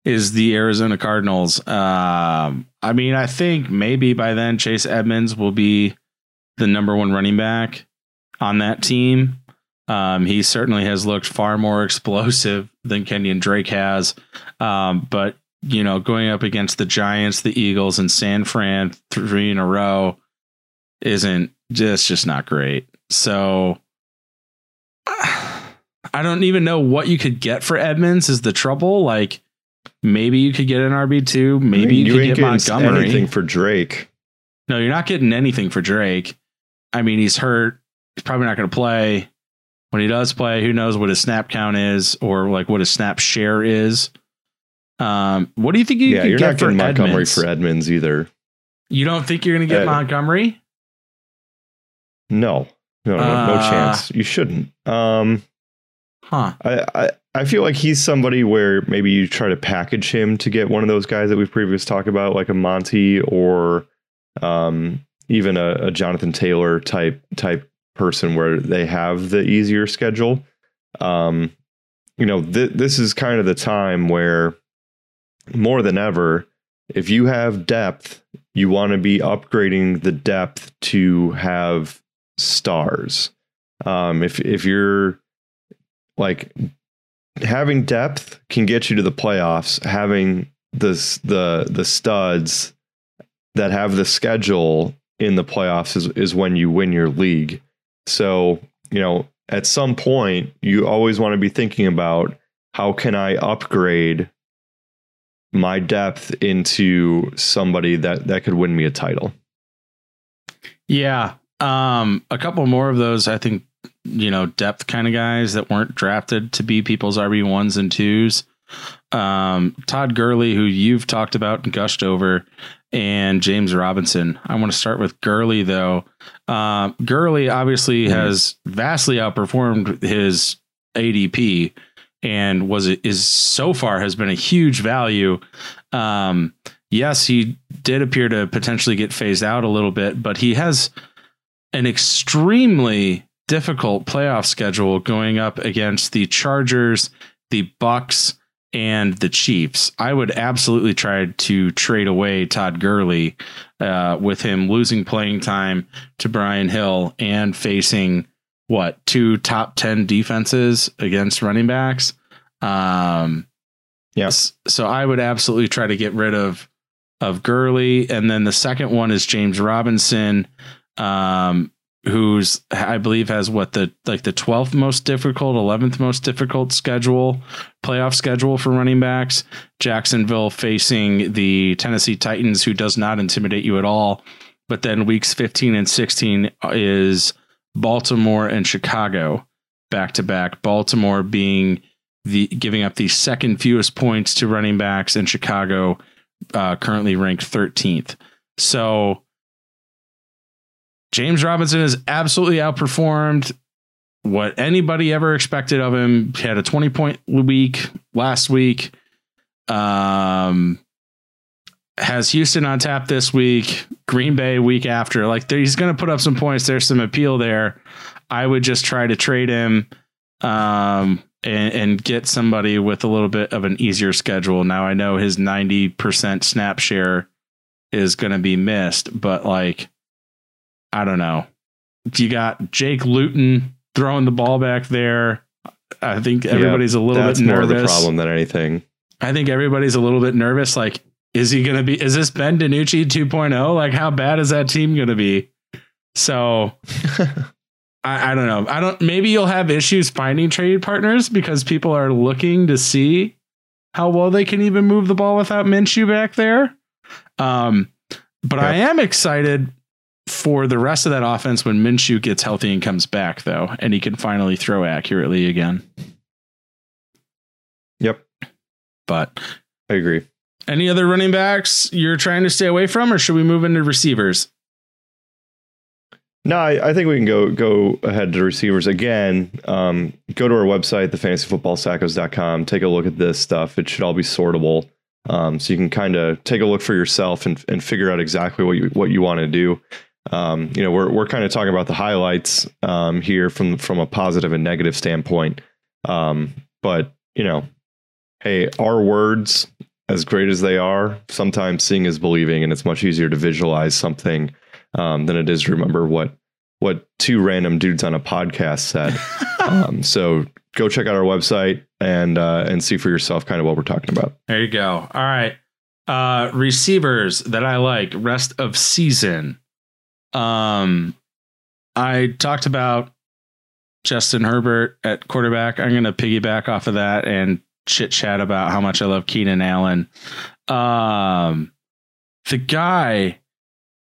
Speaker 1: is the Arizona Cardinals. Um, I mean, I think maybe by then Chase Edmonds will be the number one running back on that team. Um, he certainly has looked far more explosive than Kenyan Drake has. Um, but, you know, going up against the Giants, the Eagles, and San Fran three in a row isn't just just not great. So I don't even know what you could get for Edmonds is the trouble. Like Maybe you could get an RB two. Maybe you, you could get Montgomery.
Speaker 2: Anything for Drake?
Speaker 1: No, you're not getting anything for Drake. I mean, he's hurt. He's probably not going to play. When he does play, who knows what his snap count is or like what his snap share is. Um, what do you think you yeah, you're get not getting
Speaker 2: Montgomery
Speaker 1: Edmonds?
Speaker 2: for Edmonds either.
Speaker 1: You don't think you're going to get uh, Montgomery?
Speaker 2: No, no, no, uh, no chance. You shouldn't. Um,
Speaker 1: huh?
Speaker 2: I, I I feel like he's somebody where maybe you try to package him to get one of those guys that we've previously talked about, like a Monty or um, even a, a, Jonathan Taylor type type person, where they have the easier schedule. Um, you know, th- this is kind of the time where more than ever, if you have depth, you want to be upgrading the depth to have stars. Um, if if you're like having depth can get you to the playoffs. Having this the the studs that have the schedule in the playoffs is, is when you win your league. So, you know, at some point you always want to be thinking about how can I upgrade my depth into somebody that that could win me a title.
Speaker 1: Yeah. Um a couple more of those I think you know, depth kind of guys that weren't drafted to be people's RB ones and twos. Um, Todd Gurley, who you've talked about and gushed over, and James Robinson. I want to start with Gurley though. Uh, Gurley obviously mm-hmm. has vastly outperformed his ADP and was is so far has been a huge value. Um, yes, he did appear to potentially get phased out a little bit, but he has an extremely difficult playoff schedule going up against the Chargers, the Bucs, and the Chiefs. I would absolutely try to trade away Todd Gurley uh, with him losing playing time to Brian Hill and facing what two top 10 defenses against running backs. Um,
Speaker 2: Yes.
Speaker 1: so I would absolutely try to get rid of of Gurley, and then the second one is James Robinson, um, who's I believe has what the like the twelfth most difficult, eleventh most difficult schedule, playoff schedule for running backs. Jacksonville facing the Tennessee Titans, who does not intimidate you at all. But then weeks fifteen and sixteen is Baltimore and Chicago back to back. Baltimore being the giving up the second fewest points to running backs in Chicago, uh, currently ranked 13th. So James Robinson has absolutely outperformed what anybody ever expected of him. He had a 20 point week last week. Um, has Houston on tap this week, Green Bay week after. Like he's going to put up some points. There's some appeal there. I would just try to trade him. Um, and, and get somebody with a little bit of an easier schedule. Now I know his 90% snap share is going to be missed, but like, I don't know. You got Jake Luton throwing the ball back there. I think everybody's a little bit nervous.
Speaker 2: That's more the problem than anything.
Speaker 1: I think everybody's a little bit nervous. Like, is he going to be, is this Ben DiNucci 2.0? Like, how bad is that team going to be? So I, I don't know. I don't. Maybe you'll have issues finding trade partners because people are looking to see how well they can even move the ball without Minshew back there. Um, but I am excited for the rest of that offense when Minshew gets healthy and comes back, though, and he can finally throw accurately again.
Speaker 2: Yep,
Speaker 1: But
Speaker 2: I agree.
Speaker 1: any other running backs you're trying to stay away from, or should we move into receivers?
Speaker 2: No, I, I think we can go go ahead to receivers again. Um, go to our website, thefantasyfootballsackos.com. Take a look at this stuff. It should all be sortable, um, so you can kind of take a look for yourself and and figure out exactly what you what you want to do. Um, you know, we're we're kind of talking about the highlights um, here from from a positive and negative standpoint. Um, but you know, hey, our words, as great as they are, sometimes seeing is believing, and it's much easier to visualize something um, than it is to remember what what two random dudes on a podcast said. um, so go check out our website and uh, and see for yourself kind of what we're talking about.
Speaker 1: There you go. All right. Uh receivers that I like rest of season. Um I talked about Justin Herbert at quarterback. I'm going to piggyback off of that and chit chat about how much I love Keenan Allen. Um the guy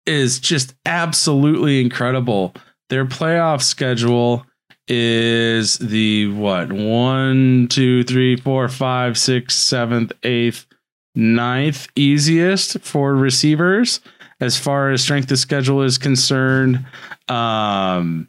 Speaker 1: is just absolutely incredible. Their playoff schedule is the what one, two, three, four, five, six, seventh, eighth, ninth easiest for receivers as far as strength of schedule is concerned. Um,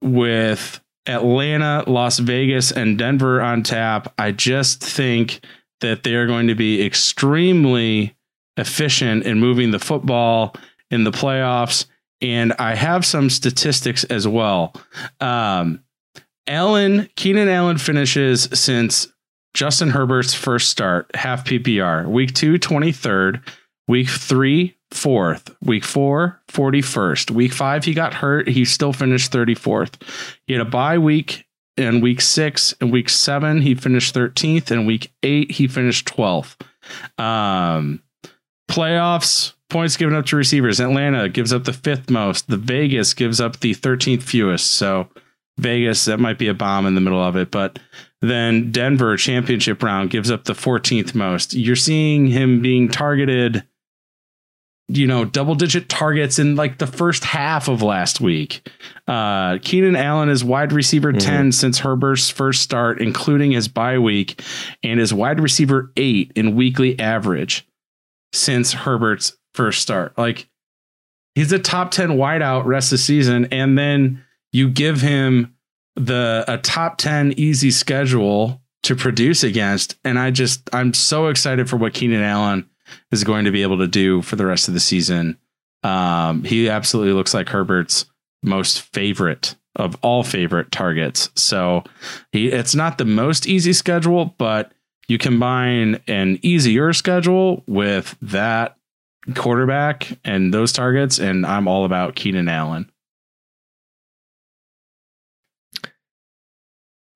Speaker 1: with Atlanta, Las Vegas, and Denver on tap, I just think that they are going to be extremely efficient in moving the football in the playoffs. And I have some statistics as well. Um, Allen, Keenan Allen finishes since Justin Herbert's first start, half PPR. Week two, 23rd. Week three, fourth. Week four, 41st. Week five, he got hurt. He still finished 34th. He had a bye week in week six. and week seven, he finished 13th. And week eight, he finished 12th. Um, playoffs, points given up to receivers. Atlanta gives up the fifth most. The Vegas gives up the 13th fewest. So Vegas, that might be a bomb in the middle of it. But then Denver, championship round, gives up the 14th most. You're seeing him being targeted, you know, double digit targets in like the first half of last week. Uh, Keenan Allen is wide receiver
Speaker 2: Mhm.
Speaker 1: 10 since Herbert's first start, including his bye week, and is wide receiver eight in weekly average since Herbert's first start. Like he's a top 10 wideout rest of the season. And then you give him the a top 10 easy schedule to produce against. And I just I'm so excited for what Keenan Allen is going to be able to do for the rest of the season. Um, he absolutely looks like Herbert's most favorite of all favorite targets. So he it's not the most easy schedule, but you combine an easier schedule with that quarterback and those targets, and I'm all about Keenan Allen.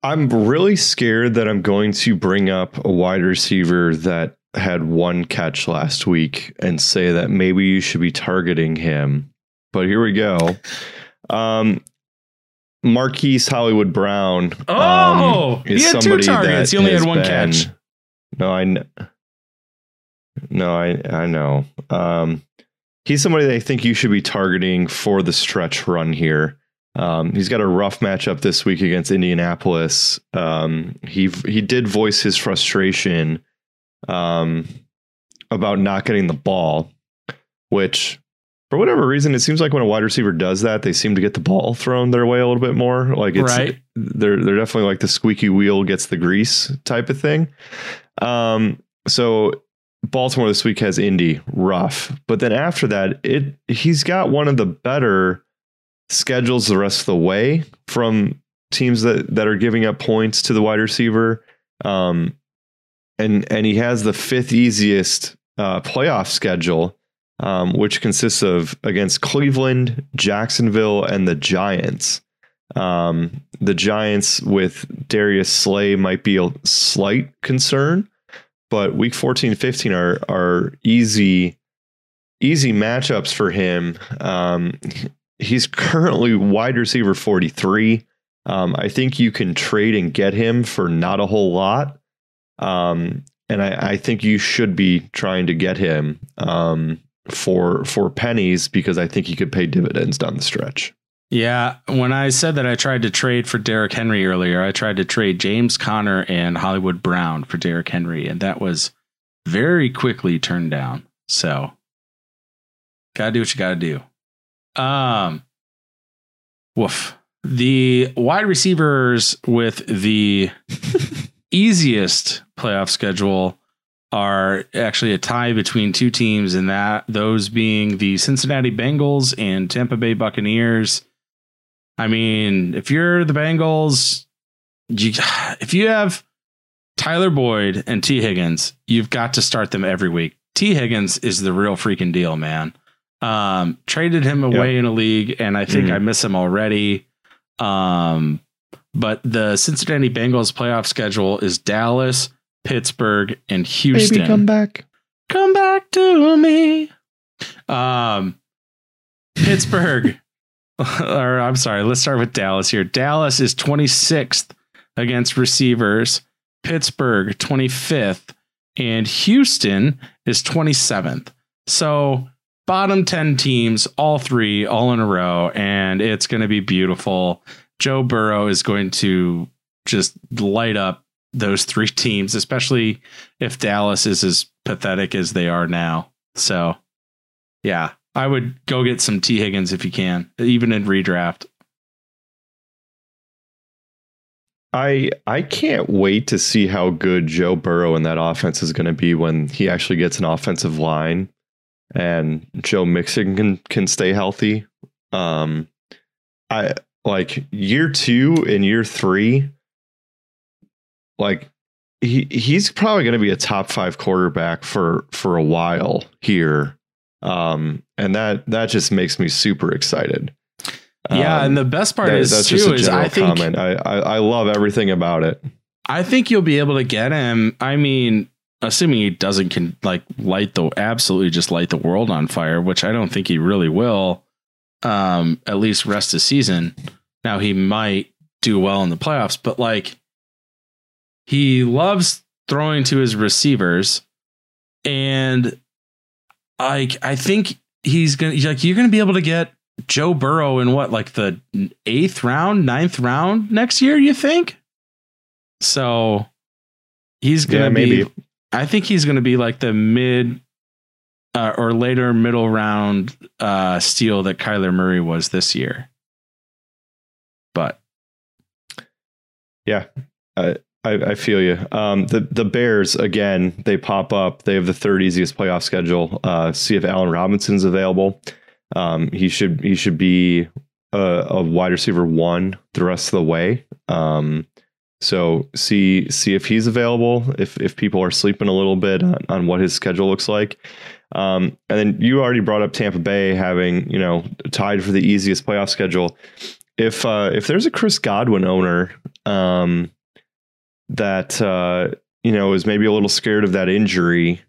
Speaker 2: I'm really scared that I'm going to bring up a wide receiver that had one catch last week and say that maybe you should be targeting him. But here we go. Um, Marquise Hollywood Brown.
Speaker 1: Oh,
Speaker 2: um,
Speaker 1: he
Speaker 2: is
Speaker 1: had two targets. He only had one
Speaker 2: been-
Speaker 1: catch.
Speaker 2: No, I kn- no, I I know. Um, he's somebody that I think you should be targeting for the stretch run here. Um, he's got a rough matchup this week against Indianapolis. Um, he he did voice his frustration um, about not getting the ball, which for whatever reason, it seems like when a wide receiver does that, they seem to get the ball thrown their way a little bit more. Like it's
Speaker 1: Right.
Speaker 2: they're they're definitely like the squeaky wheel gets the grease type of thing. Um, so Baltimore this week has Indy rough, but then after that, it he's got one of the better schedules the rest of the way from teams that that are giving up points to the wide receiver. Um, and and he has the fifth easiest uh, playoff schedule, um, which consists of against Cleveland, Jacksonville, and the Giants. Um, the Giants with Darius Slay might be a slight concern, but week 14, 15 are are easy easy matchups for him. Um, he's currently wide receiver 43. Um, I think you can trade and get him for not a whole lot. Um, and I, I think you should be trying to get him um, for for pennies because I think he could pay dividends down the stretch.
Speaker 1: Yeah, when I said that I tried to trade for Derrick Henry earlier, I tried to trade James Conner and Hollywood Brown for Derrick Henry, and that was very quickly turned down. So, gotta do what you gotta do. Um, woof. The wide receivers with the easiest playoff schedule are actually a tie between two teams, and that those being the Cincinnati Bengals and Tampa Bay Buccaneers. I mean, if you're the Bengals, you, if you have Tyler Boyd and Tee Higgins, you've got to start them every week. Tee Higgins is the real freaking deal, man. Um, traded him away in a league, and I think
Speaker 2: Mhm.
Speaker 1: I miss him already. Um, but the Cincinnati Bengals playoff schedule is Dallas, Pittsburgh, and Houston.
Speaker 2: Baby, come back.
Speaker 1: Come back to me. Um, Pittsburgh, or I'm sorry, let's start with Dallas here. Dallas is 26th against receivers, Pittsburgh 25th, and Houston is 27th. So, bottom 10 teams, all three, all in a row, and it's going to be beautiful. Joe Burrow is going to just light up those three teams, especially if Dallas is as pathetic as they are now. So, yeah, I would go get some Tee Higgins if you can, even in redraft.
Speaker 2: I I can't wait to see how good Joe Burrow and that offense is going to be when he actually gets an offensive line and Joe Mixon can can stay healthy. Um, I like year two and year three. Like he he's probably going to be a top five quarterback for for a while here. Um, and that that just makes me super excited.
Speaker 1: Yeah,
Speaker 2: Um,
Speaker 1: and the best part
Speaker 2: that-
Speaker 1: is
Speaker 2: that's just
Speaker 1: too
Speaker 2: a
Speaker 1: is I think
Speaker 2: comment. I, I I love everything about it.
Speaker 1: I think you'll be able to get him. I mean, assuming he doesn't can like light the absolutely just light the world on fire, which I don't think he really will. Um, at least rest of season. Now he might do well in the playoffs, but like he loves throwing to his receivers, and like I think he's gonna like you're gonna be able to get Joe Burrow in what like the eighth round, ninth round next year. You think? So he's gonna
Speaker 2: Yeah,
Speaker 1: be.
Speaker 2: maybe.
Speaker 1: I think he's gonna be like the mid uh, or later middle round uh, steal that Kyler Murray was this year. But
Speaker 2: I, I feel you. Um, the the Bears again, they pop up. They have the third easiest playoff schedule. Uh, see if Allen Robinson's available. Um, he should he should be a, a wide receiver one the rest of the way. Um, so see see if he's available. If if people are sleeping a little bit on, on what his schedule looks like. Um, and then you already brought up Tampa Bay having you know tied for the easiest playoff schedule. If uh, if there's a Chris Godwin owner um, that uh, you know is maybe a little scared of that injury,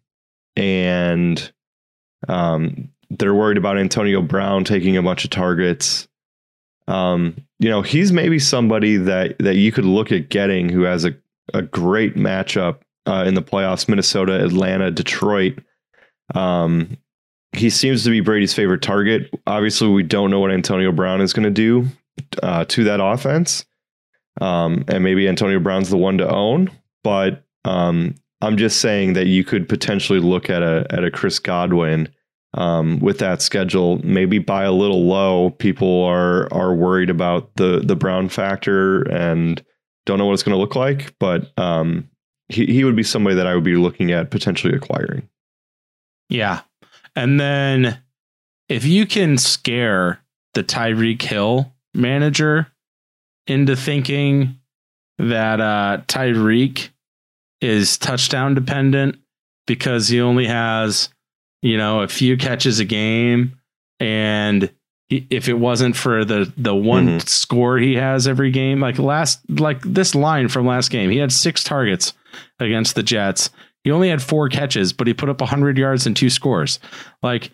Speaker 2: and um, they're worried about Antonio Brown taking a bunch of targets. Um, you know, he's maybe somebody that that you could look at getting who has a, a great matchup uh, in the playoffs: Minnesota, Atlanta, Detroit. Um, he seems to be Brady's favorite target. Obviously, we don't know what Antonio Brown is going to do uh, to that offense, um, and maybe Antonio Brown's the one to own. But um, I'm just saying that you could potentially look at a at a Chris Godwin um, with that schedule, maybe buy a little low. People are are worried about the the Brown factor and don't know what it's going to look like. But um, he he would be somebody that I would be looking at potentially acquiring.
Speaker 1: Yeah, and then if you can scare the Tyreek Hill manager into thinking that uh, Tyreek is touchdown dependent because he only has you know, a few catches a game. And if it wasn't for the the one mm-hmm. score he has every game, like last like this line from last game, he had six targets against the Jets. He only had four catches, but he put up 100 yards and two scores. Like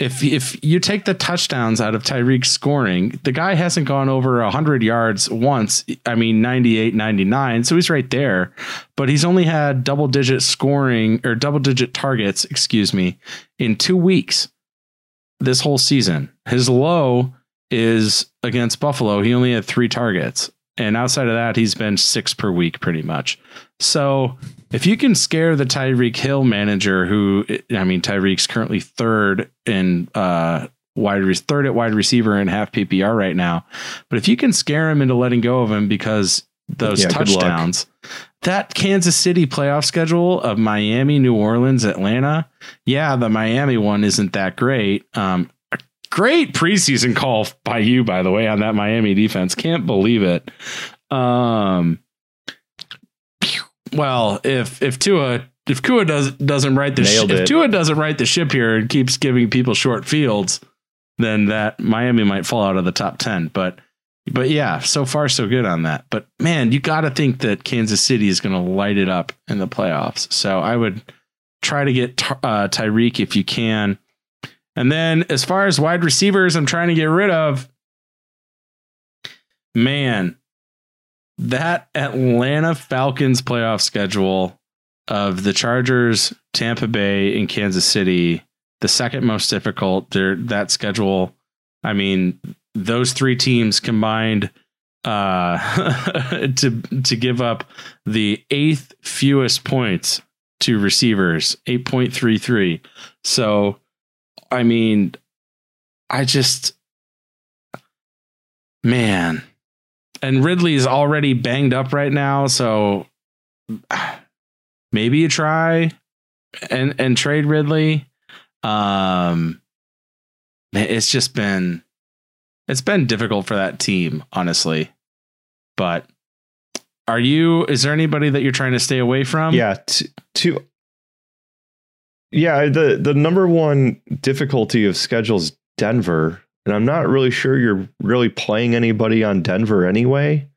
Speaker 1: if if you take the touchdowns out of Tyreek's scoring, the guy hasn't gone over 100 yards once. I mean 98 99, so he's right there. But he's only had double digit scoring or double digit targets, excuse me, in 2 weeks this whole season. His low is against Buffalo. He only had 3 targets. And outside of that, he's been 6 per week pretty much. So if you can scare the Tyreek Hill manager, who I mean, Tyreek's currently third in uh, wide re- third at wide receiver in half PPR right now, but if you can scare him into letting go of him because those yeah, touchdowns, that Kansas City playoff schedule of Miami, New Orleans, Atlanta, yeah, the Miami one isn't that great. Um, great preseason call by you, by the way, on that Miami defense. Can't believe it. Um, well, if if Tua if Tua does doesn't right the sh- if Tua doesn't right the ship here and keeps giving people short fields, then that Miami might fall out of the top ten. But but yeah, so far so good on that. But man, you got to think that Kansas City is going to light it up in the playoffs. So I would try to get uh, Tyreek if you can. And then as far as wide receivers, I'm trying to get rid of. Man, that Atlanta Falcons playoff schedule of the Chargers, Tampa Bay, and Kansas City, the second most difficult. There, that schedule. I mean, those three teams combined uh, to to give up the eighth fewest points to receivers, eight point three three. So, I mean, I just, man, and Ridley's already banged up right now, so maybe you try and and trade Ridley. Um, it's just been it's been difficult for that team, honestly. But are you? Is there anybody that you're trying to stay away from?
Speaker 2: Yeah, to yeah, the the number one difficulty of schedules Denver and I'm not really sure you're really playing anybody on Denver anyway.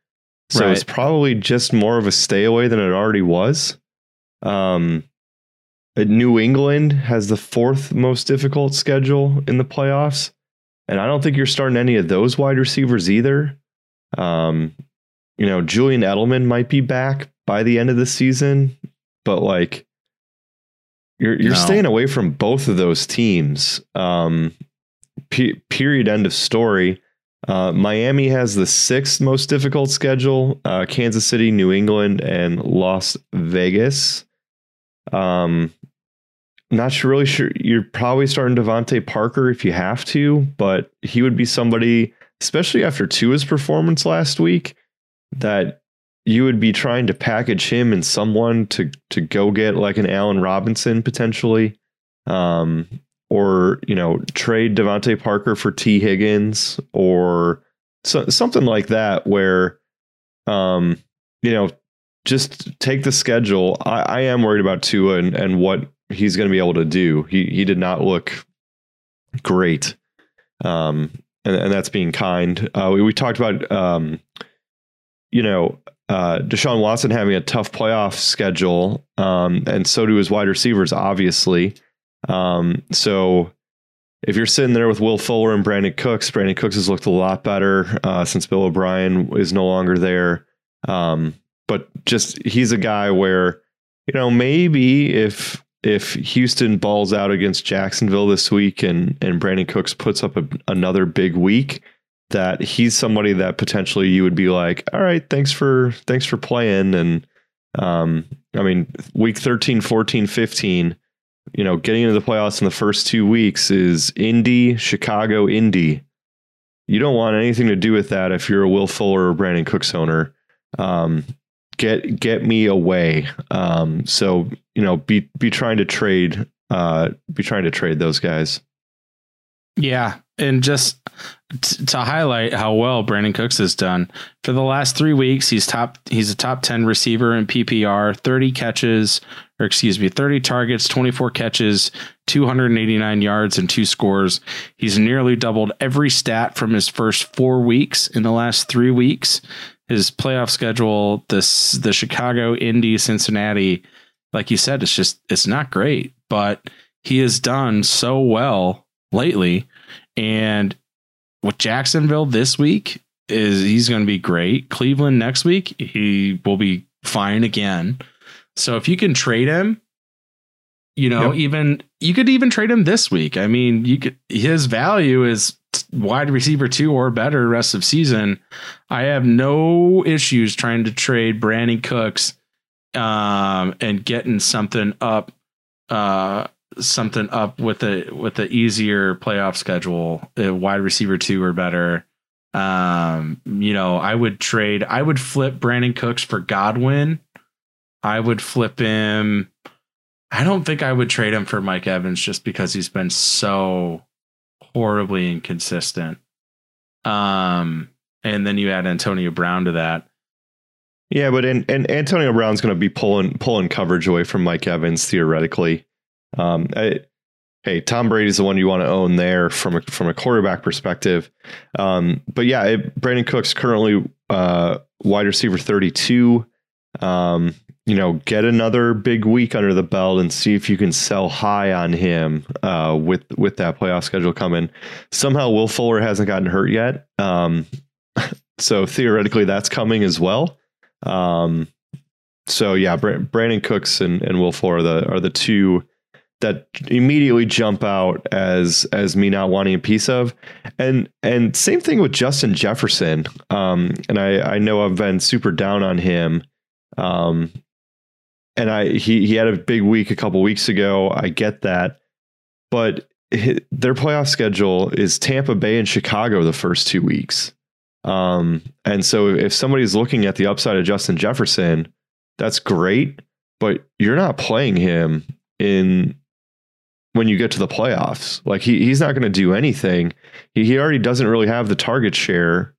Speaker 2: So right. it's probably just more of a stay away than it already was. Um, New England has the fourth most difficult schedule in the playoffs. And I don't think you're starting any of those wide receivers either. Um, you know, Julian Edelman might be back by the end of the season, but like you're you're no. staying away from both of those teams. Um, period. End of story. Uh, Miami has the sixth most difficult schedule. Uh, Kansas City, New England, and Las Vegas. Um, not sure, really sure. You're probably starting DeVante Parker if you have to, but he would be somebody, especially after Tua's performance last week, that you would be trying to package him and someone to to go get like an Allen Robinson potentially. Um, or you know trade DeVante Parker for Tee Higgins or so, something like that where um you know just take the schedule. I, I am worried about Tua and, and what he's going to be able to do. He he did not look great um and, and that's being kind. Uh we, we talked about um you know, uh, Deshaun Watson having a tough playoff schedule, um, and so do his wide receivers, obviously. Um, so if you're sitting there with Will Fuller and Brandin Cooks, Brandin Cooks has looked a lot better uh, since Bill O'Brien is no longer there. Um, but just he's a guy where you know maybe if if Houston balls out against Jacksonville this week and and Brandin Cooks puts up a, another big week, that he's somebody that potentially you would be like, all right, thanks for thanks for playing. And um, I mean, week 13, 14, 15, you know, getting into the playoffs in the first two weeks is Indy, Chicago, Indy. You don't want anything to do with that if you're a Will Fuller or Brandin Cooks owner. Um, get get me away. Um, so you know, be be trying to trade, uh, be trying to trade those guys.
Speaker 1: Yeah, and just to highlight how well Brandin Cooks has done for the last three weeks, he's top. He's a top ten receiver in PPR, thirty catches, or excuse me, thirty targets, twenty four catches, two hundred and eighty nine yards, and two scores. He's nearly doubled every stat from his first four weeks in the last three weeks. His playoff schedule, this the Chicago, Indy, Cincinnati, like you said, it's just it's not great, but he has done so well lately and with Jacksonville this week is he's going to be great. Cleveland next week, he will be fine again. So if you can trade him, you know, yep. even you could even trade him this week. I mean, you could his value is wide receiver two or better rest of season. I have no issues trying to trade Brandin Cooks um, and getting something up uh, something up with a with the easier playoff schedule, wide receiver two or better. Um, you know, I would trade. I would flip Brandin Cooks for Godwin. I would flip him. I don't think I would trade him for Mike Evans just because he's been so horribly inconsistent. Um, and then you add Antonio Brown to that.
Speaker 2: Yeah, but and, and Antonio Brown's going to be pulling pulling coverage away from Mike Evans theoretically. Um, I, hey, Tom Brady's the one you want to own there from a, from a quarterback perspective. Um, but yeah, it, Brandin Cooks currently uh, wide receiver 32. Um, you know, get another big week under the belt and see if you can sell high on him uh, with with that playoff schedule coming. Somehow, Will Fuller hasn't gotten hurt yet, um, so theoretically that's coming as well. Um, so yeah, Brandin Cooks and, and Will Fuller are the are the two that immediately jump out as as me not wanting a piece of. And and same thing with Justin Jefferson. Um and I I know I've been super down on him. Um and I he he had a big week a couple weeks ago. I get that. But their playoff schedule is Tampa Bay and Chicago the first two weeks. Um and so if somebody's looking at the upside of Justin Jefferson that's great. But you're not playing him in when you get to the playoffs. Like he he's not going to do anything. He he already doesn't really have the target share,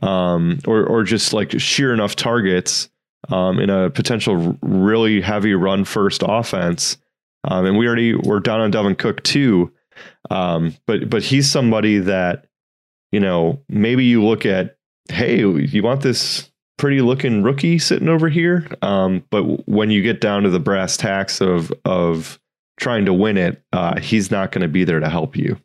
Speaker 2: um, or or just like sheer enough targets um, in a potential really heavy run first offense. Um, and we already we're down on Dalvin Cook too. Um, but but he's somebody that you know maybe you look at. Hey, you want this pretty looking rookie sitting over here? Um, but when you get down to the brass tacks of of trying to win it, uh, he's not going to be there to help you.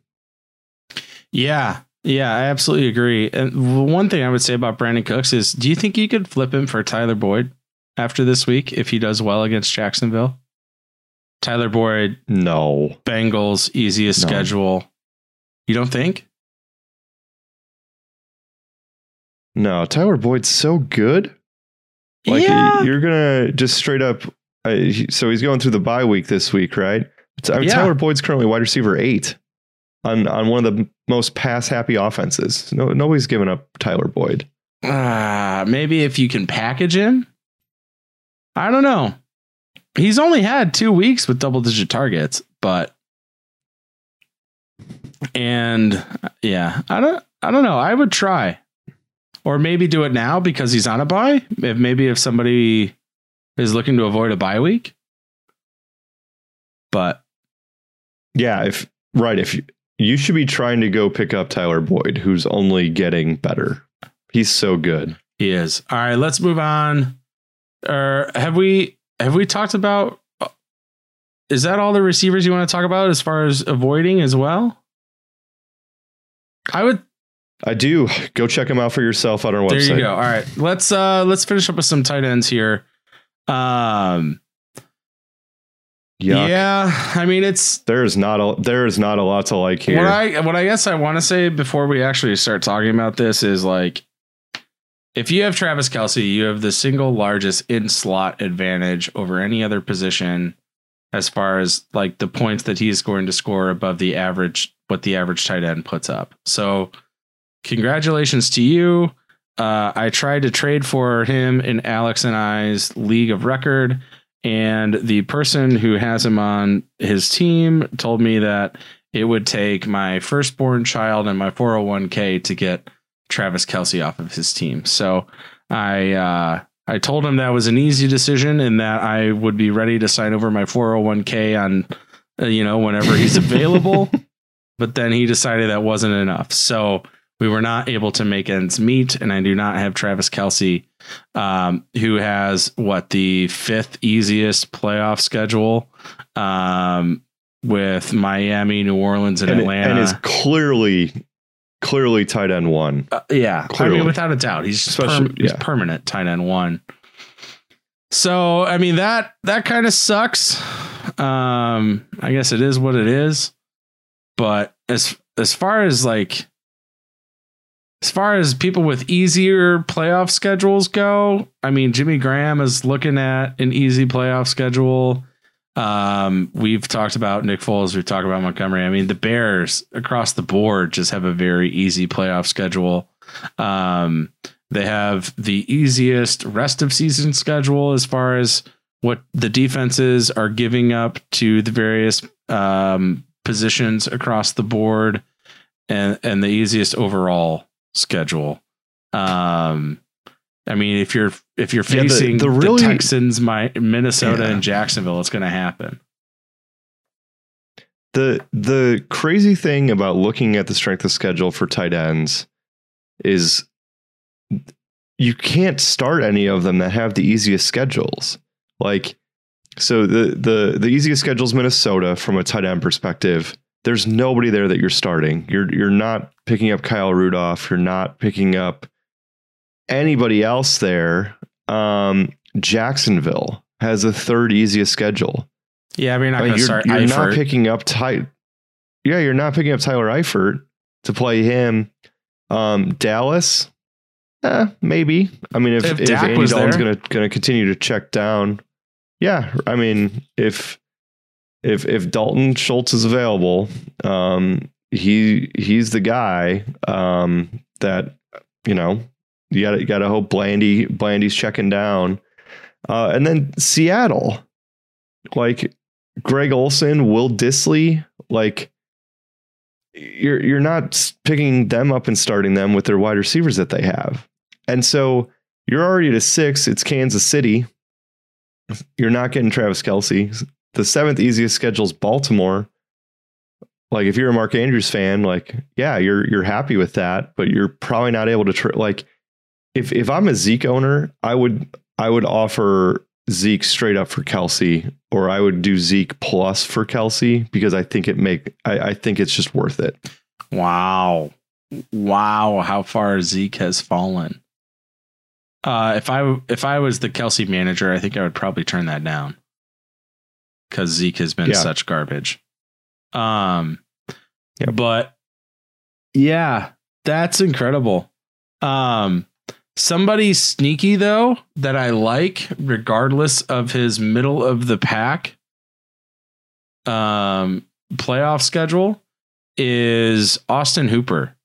Speaker 1: Yeah. Yeah, I absolutely agree. And one thing I would say about Brandin Cooks is do you think you could flip him for Tyler Boyd after this week if he does well against Jacksonville? Tyler Boyd,
Speaker 2: no.
Speaker 1: Bengals, easiest no. schedule. You don't think?
Speaker 2: No, Tyler Boyd's so good. Like yeah. you're gonna just straight up uh, so he's going through the bye week this week, right? I mean, yeah. Tyler Boyd's currently wide receiver eight on on one of the most pass happy offenses. No, nobody's giving up Tyler Boyd.
Speaker 1: Uh, maybe if you can package him. I don't know. He's only had two weeks with double digit targets, but and yeah, I don't I don't know. I would try. Or maybe do it now because he's on a bye. If maybe if somebody is looking to avoid a bye week. But
Speaker 2: yeah, if right, if you, you should be trying to go pick up Tyler Boyd, who's only getting better. He's so good.
Speaker 1: He is. All right, let's move on. Or have we have we talked about is that all the receivers you want to talk about as far as avoiding as well? I would
Speaker 2: I do. Go check them out for yourself on our website.
Speaker 1: there you go. All right. Let's uh let's finish up with some tight ends here. Um
Speaker 2: Yuck.
Speaker 1: yeah, I mean it's
Speaker 2: There is not a there is not a lot to like here.
Speaker 1: what I what I guess I want to say before we actually start talking about this is like if you have Travis Kelce, you have the single largest in slot advantage over any other position as far as like the points that he's going to score above the average what the average tight end puts up. So congratulations to you. Uh, I tried to trade for him in Alex and I's league of record, and the person who has him on his team told me that it would take my firstborn child and my 401k to get Travis Kelce off of his team. So I uh, I told him that was an easy decision and that I would be ready to sign over my 401k on uh, you know whenever he's available. but then he decided that wasn't enough. So we were not able to make ends meet, and I do not have Travis Kelce, um, who has what the fifth easiest playoff schedule um, with Miami, New Orleans, and,
Speaker 2: and,
Speaker 1: Atlanta.
Speaker 2: and is clearly clearly tight end one.
Speaker 1: Uh, yeah, I mean, without a doubt, he's
Speaker 2: Especially-
Speaker 1: perm- he's permanent tight end one. So I mean that that kind of sucks. Um, I guess it is what it is. But as as far as like as far as people with easier playoff schedules go, I mean Jimmy Graham is looking at an easy playoff schedule. Um, we've talked about Nick Foles, we've talked about Montgomery. I mean, the Bears across the board just have a very easy playoff schedule. Um, they have the easiest rest of season schedule as far as what the defenses are giving up to the various um, positions across the board, and and the easiest overall schedule. Um, I mean, if you're if you're
Speaker 2: Yeah, the-
Speaker 1: facing
Speaker 2: the
Speaker 1: the, Texans, my Minnesota
Speaker 2: Yeah.
Speaker 1: and Jacksonville, it's going to happen.
Speaker 2: The the crazy thing about looking at the strength of schedule for tight ends is you can't start any of them that have the easiest schedules. Like so the the the easiest schedule is Minnesota from a tight end perspective. There's nobody there that you're starting. You're you're not picking up Kyle Rudolph. You're not picking up anybody else there. Um, Jacksonville has the third easiest schedule.
Speaker 1: Yeah, I mean, you're not going to
Speaker 2: you're not picking up Ty. Yeah, you're not picking up Tyler Eifert to play him. Um, Dallas, eh, maybe. I mean, if
Speaker 1: If
Speaker 2: if, Andy Dalton's gonna gonna continue to check down, yeah. I mean, if if if Dalton Schultz is available, um, he he's the guy um, that you know you got to you got to hope Blandy Blandy's checking down, uh, and then Seattle, like Greg Olsen, Will Dissly, like you're you're not picking them up and starting them with their wide receivers that they have. And so you're already at a six, it's Kansas City. You're not getting Travis Kelce. The seventh easiest schedule is Baltimore. Like if you're a Mark Andrews fan, like yeah, you're you're happy with that, but you're probably not able to tr- like if if I'm a Zeke owner, I would I would offer Zeke straight up for Kelce, or I would do Zeke plus for Kelce because I think it make I, I think it's just worth it.
Speaker 1: Wow. Wow, how far Zeke has fallen. Uh, if I if I was the Kelce manager, I think I would probably turn that down because Zeke has been
Speaker 2: Yeah.
Speaker 1: such garbage. Um,
Speaker 2: Yep.
Speaker 1: but yeah, that's incredible. Um, somebody sneaky though that I like, regardless of his middle of the pack, um, playoff schedule, is Austin Hooper.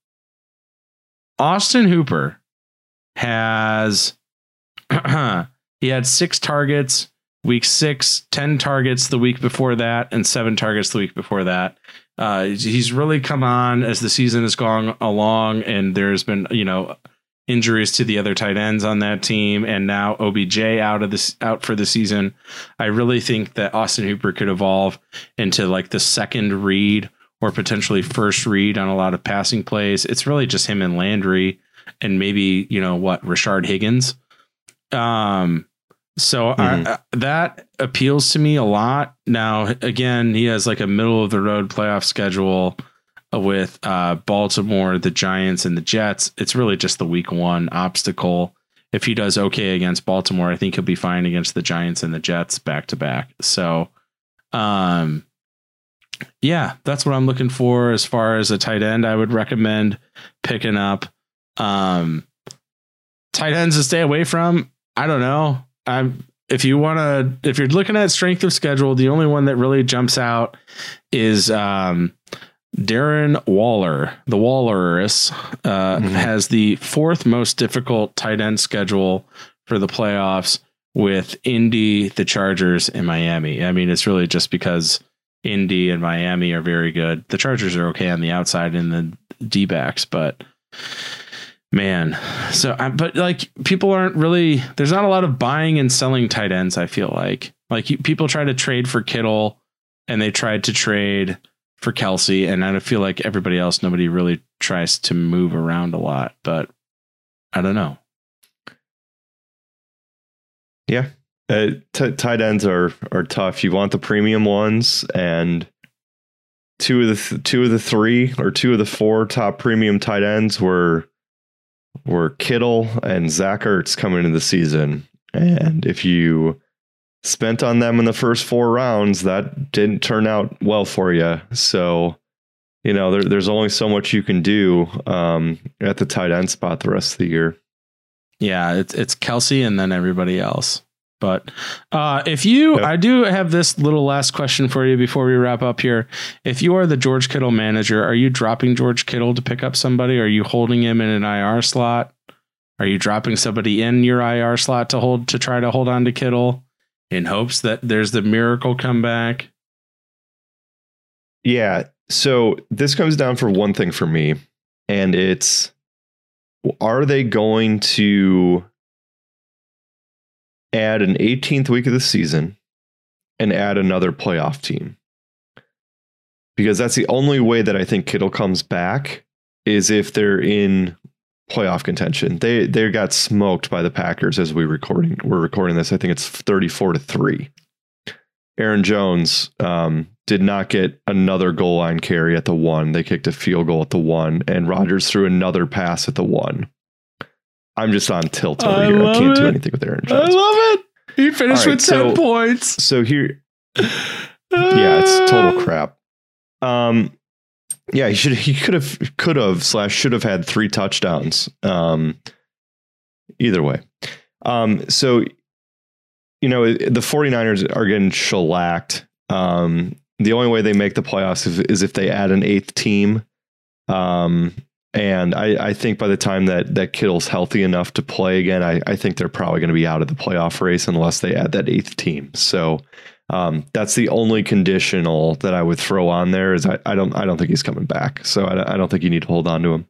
Speaker 1: Austin Hooper has he had six targets week six, 10 targets the week before that, and seven targets the week before that. Uh, he's really come on as the season has gone along, and there's been, you know, injuries to the other tight ends on that team, and now OBJ out of this out for the season. I really think that Austin Hooper could evolve into like the second read or potentially first read on a lot of passing plays. It's really just him and Landry and maybe you know what Rashard Higgins. Um, so
Speaker 2: Mhm.
Speaker 1: I, I- that appeals to me a lot. Now, again, he has like a middle of the road playoff schedule with uh, Baltimore, the Giants, and the Jets. It's really just the week one obstacle. If he does okay against Baltimore, I think he'll be fine against the Giants and the Jets back to back. So, um, yeah, that's what I'm looking for as far as a tight end. I would recommend picking up. Um, tight ends to stay away from. I don't know. I'm if you want to if you're looking at strength of schedule, the only one that really jumps out is um, Darren Waller. The Wallerus uh,
Speaker 2: Mhm.
Speaker 1: has the fourth most difficult tight end schedule for the playoffs with Indy, the Chargers, and Miami. I mean, it's really just because Indy and Miami are very good. The Chargers are okay on the outside in the D backs, but man, so I, but like people aren't really. There's not a lot of buying and selling tight ends. I feel like like people try to trade for Kittle, and they tried to trade for Kelce, and I don't feel like everybody else, nobody really tries to move around a lot. But I don't know.
Speaker 2: Yeah, uh, t- tight ends are are tough. You want the premium ones, and two of the th- two of the three or two of the four top premium tight ends were were Kittle and Zach Ertz coming into the season. And if you spent on them in the first four rounds, that didn't turn out well for you. So, you know, there, there's only so much you can do um, at the tight end spot the rest of the year.
Speaker 1: Yeah, it's it's Kelce and then everybody else. But uh, if you,
Speaker 2: Yep.
Speaker 1: I do have this little last question for you before we wrap up here. If you are the George Kittle manager, are you dropping George Kittle to pick up somebody? Are you holding him in an IR slot? Are you dropping somebody in your IR slot to hold to try to hold on to Kittle in hopes that there's the miracle comeback?
Speaker 2: Yeah. So this comes down for one thing for me, and it's are they going to add an 18th week of the season and add another playoff team? Because that's the only way that I think Kittle comes back is if they're in playoff contention. They they got smoked by the Packers as we recording we're recording this. I think it's 34 to 3. Aaron Jones um, did not get another goal line carry at the one. They kicked a field goal at the one, and Rodgers threw another pass at the one. I'm just on tilt over
Speaker 1: I
Speaker 2: here. I can't do anything with Aaron Jones.
Speaker 1: I love it. He finished
Speaker 2: right, so-
Speaker 1: points.
Speaker 2: So here, yeah, it's total crap. Um, yeah, he should he could have could have slash should have had three touchdowns. Um, either way. Um, so you know the 49ers are getting shellacked. Um, the only way they make the playoffs is, is if they add an eighth team. Um, and I, I think by the time that that Kittle's healthy enough to play again, I, I think they're probably going to be out of the playoff race unless they add that eighth team. So um, that's the only conditional that I would throw on there. Is I, I don't I don't think he's coming back. So I, I don't think you need to hold on to him.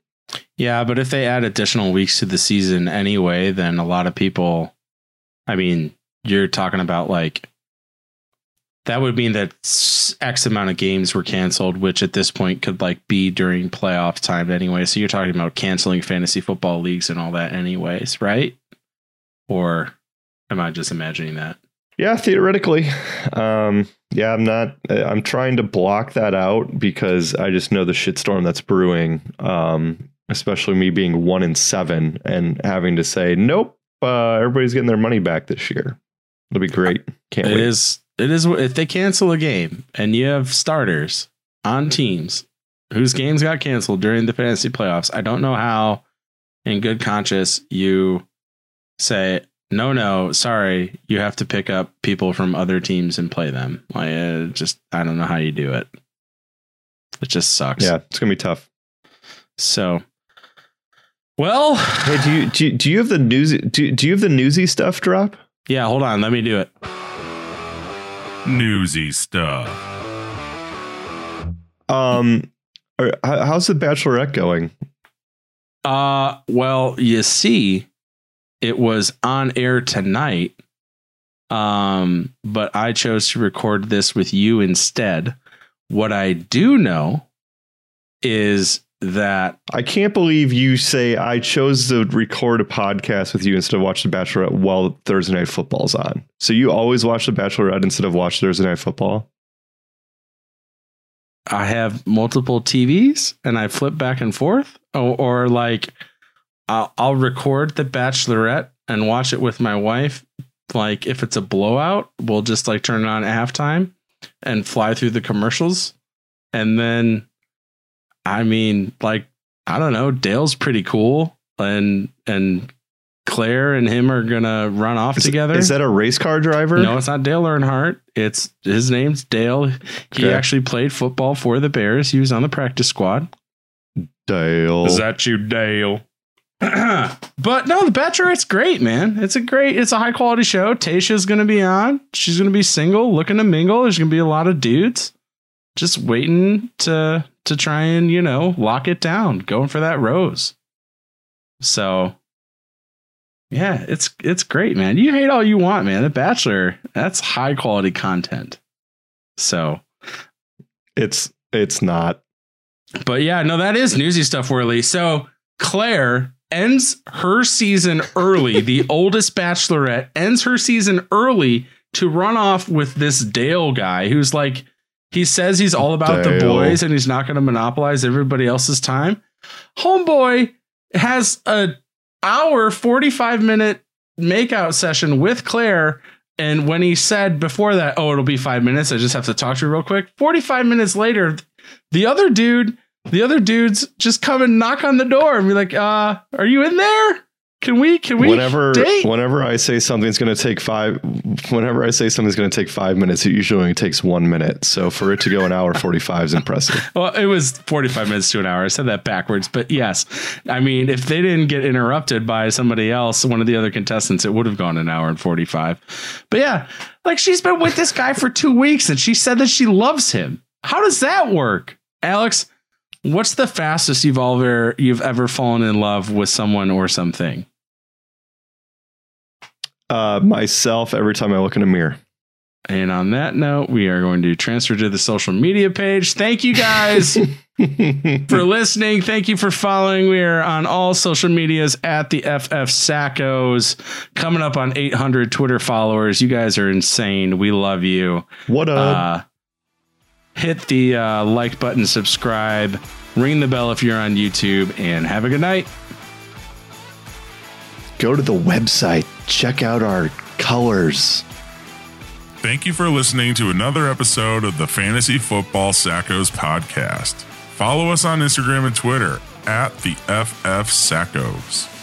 Speaker 1: Yeah, but if they add additional weeks to the season anyway, then a lot of people, I mean, you're talking about like that would mean that X amount of games were canceled, which at this point could like be during playoff time anyway. So you're talking about canceling fantasy football leagues and all that, anyways, right? Or am I just imagining that?
Speaker 2: Yeah, theoretically. Um, yeah, I'm not. I'm trying to block that out because I just know the shitstorm that's brewing. Um, especially me being one in seven and having to say, nope, uh, everybody's getting their money back this year. It'll be great. Can't
Speaker 1: It
Speaker 2: wait.
Speaker 1: is. It is. If they cancel a game and you have starters on teams whose games got canceled during the fantasy playoffs, I don't know how, in good conscience, you say no, no, sorry, you have to pick up people from other teams and play them. Like, uh, just I don't know how you do it. It just sucks.
Speaker 2: Yeah, it's gonna be tough.
Speaker 1: So, well,
Speaker 2: Hey, do you do you, do you have the newsy do, do you have the newsy stuff drop?
Speaker 1: yeah. Hold on. Let me do it.
Speaker 3: Newsy stuff.
Speaker 2: Um, how's the Bachelorette going?
Speaker 1: Uh, well, you see, it was on air tonight. Um, but I chose to record this with you instead. What I do know is that
Speaker 2: I can't believe you say I chose to record a podcast with you instead of watch The Bachelorette while Thursday Night Football's on. So you always watch The Bachelorette instead of watch Thursday Night Football?
Speaker 1: I have multiple TVs and I flip back and forth, or, or like I'll, I'll record The Bachelorette and watch it with my wife. Like if it's a blowout, we'll just like turn it on at halftime and fly through the commercials. And then, I mean, like I don't know, Dale's pretty cool, and and Clare and him are gonna run off
Speaker 2: Is,
Speaker 1: together.
Speaker 2: is that a race car driver?
Speaker 1: No, it's not Dale Earnhardt. It's his name's Dale. He
Speaker 2: Okay.
Speaker 1: actually played football for the Bears. He was on the practice squad.
Speaker 2: Dale.
Speaker 1: Is that you, Dale? but no, the Bachelorette's great, man. It's a great, it's a high quality show. Tayshia's gonna be on. She's gonna be single, looking to mingle. There's gonna be a lot of dudes just waiting to to try and you know lock it down, going for that rose. So yeah, it's it's great, man. You hate all you want, man. The Bachelor, that's high quality content. So
Speaker 2: it's it's not.
Speaker 1: But yeah, no, that is newsy stuff, Worley. So Clare ends her season early. the oldest bachelorette ends her season early to run off with this Dale guy who's like, he says he's all about the boys and he's not going to monopolize everybody else's time. Homeboy has a hour, 45 minute makeout session with Clare. And when he said before that, oh, it'll be five minutes, I just have to talk to you real quick. 45 minutes later, the other dude, the other dudes just come and knock on the door and be like, uh, are you in there? Can we, can we
Speaker 2: whenever
Speaker 1: date?
Speaker 2: whenever I say something's going to take five, whenever I say something's going to take five minutes, it usually only takes one minute. So for it to go an hour forty five is impressive.
Speaker 1: Well, it was 45 minutes to an hour. I said that backwards, but yes. I mean, if they didn't get interrupted by somebody else, one of the other contestants, it would have gone an hour and 45. But yeah, like she's been with this guy for two weeks and she said that she loves him. How does that work? Alex, what's the fastest you've ever you've ever fallen in love with someone or something?
Speaker 2: Uh, myself, every time I look in a mirror.
Speaker 1: And on that note, we are going to transfer to the social media page. Thank you guys. for listening. Thank you for following. We are on all social medias at the FF Sackos. Coming up on 800 Twitter followers. You guys are insane. We love you.
Speaker 2: what up?
Speaker 1: Uh, hit the uh, like button, subscribe, ring the bell if you're on YouTube, and have a good night.
Speaker 2: Go to the website. Check out our colors.
Speaker 3: Thank you for listening to another episode of the Fantasy Football Sackos podcast. Follow us on Instagram and Twitter at the FF Sackos.